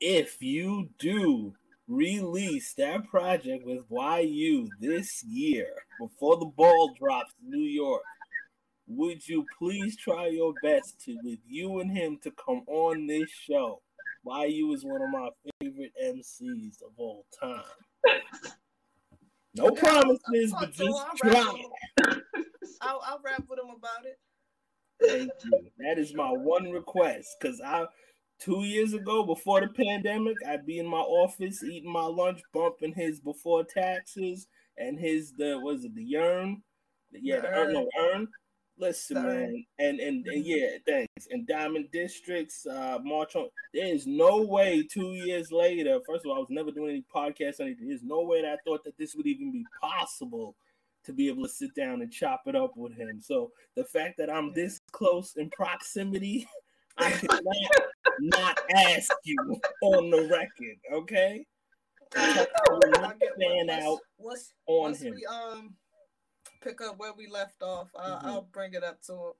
If you do release that project with YU this year before the ball drops New York, would you please try your best to with you and him to come on this show? YU is one of my favorite MCs of all time. No promises, but just try. I'll, I'll rap with him about it. Thank you. That is my one request because I two years ago before the pandemic, I'd be in my office eating my lunch, bumping his before taxes and his the was it the yearn, yeah, the, urn, no, urn. Listen, Sorry. man, and, and and yeah, thanks. And Diamond Districts, uh, March on. There is no way two years later. First of all, I was never doing any podcasts. Anything. There's no way that I thought that this would even be possible to be able to sit down and chop it up with him. So the fact that I'm this close in proximity, I cannot not ask you on the record. Okay. Stand out once, on once him. We, um, pick up where we left off. I'll, mm-hmm. I'll bring it up to him.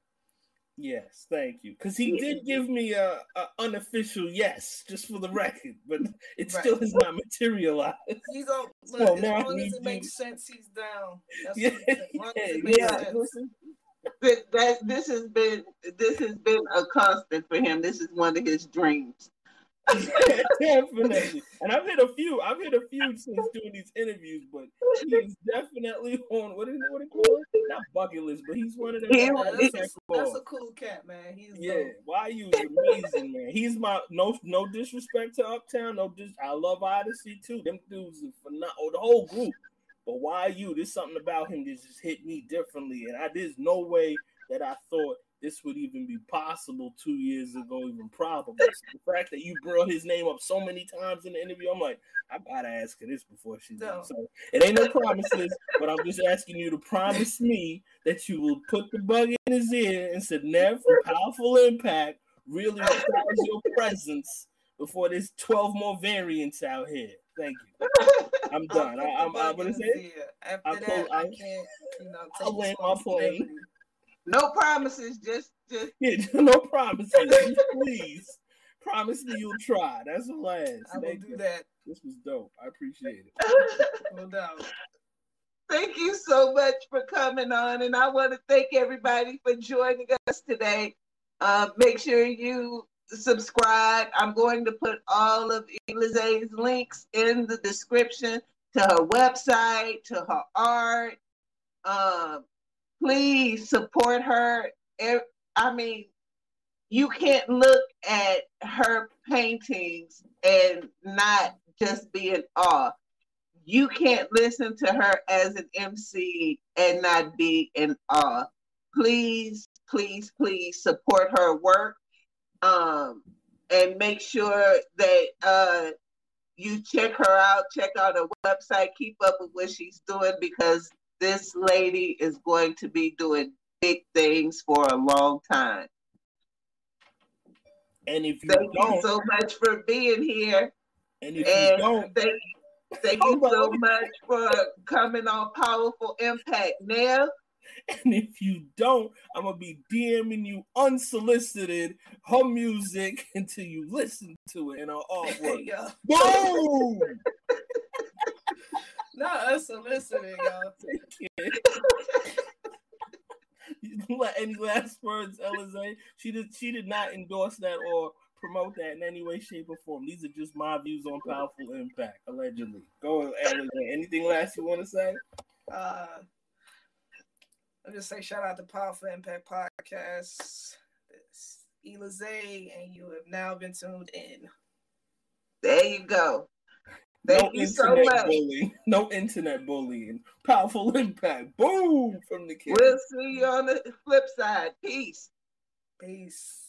Yes, thank you. Because he did give me a, a, unofficial yes, just for the record, but it right. still has not materialized. He's on. Look, so as long as it makes sense, he's down. That's yeah, yeah. that this has been this has been a constant for him. This is one of his dreams. definitely. And I've hit a few. I've hit a few since doing these interviews, but he's definitely on what is it what it called? Not bucket list, but he's one of them. Yeah, that's, a, that's, a, cool cat, man. He's yeah. YU amazing, man. He's my no no disrespect to Uptown. No dis. I love Oddisee too. Them dudes are phenomenal. Oh, the whole group. But YU? There's something about him that just hit me differently, and I there's no way that I thought this would even be possible two years ago, even probable. the fact that you brought his name up so many times in the interview, I'm like, I gotta ask her this before she no. So it ain't no promises, but I'm just asking you to promise me that you will put the bug in his ear and said, Nev, Powaful Impak really requires your presence before there's 12 more variants out here. Thank you. I'm done. I, am I'm gonna say. After I'll that, I, I can't. You know, I'll land my plane. No promises, just just yeah, no promises. Please promise me you'll try. That's the last. I will Thank do you. that. This was dope. I appreciate it. no doubt. Thank you so much for coming on, and I want to thank everybody for joining us today. Uh, make sure you subscribe. I'm going to put all of Elise's links in the description to her website, to her art. Um, please support her. I mean, you can't look at her paintings and not just be in awe. You can't listen to her as an MC and not be in awe. Please, please, please support her work um, and make sure that uh, you check her out, check out her website, keep up with what she's doing because this lady is going to be doing big things for a long time. And if you thank don't, you so much for being here. And if and you don't, thank, thank you so much for coming on Powaful Impak. Now, and if you don't, I'm gonna be DMing you unsolicited her music until you listen to it in our artwork. Boom! Not unsolicited, y'all. Let any last words, Elize? She did. She did not endorse that or promote that in any way, shape, or form. These are just my views on Powaful Impak, allegedly. Go, ahead, Elize. Anything last you want to say? Uh, I'll just say shout out to Powaful Impak Podcast. It's Elize, and you have now been tuned in. There you go. Thank no you so much. Bullying. No internet bullying. Powaful Impak. Boom from the kids. We'll see you on the flip side. Peace. Peace.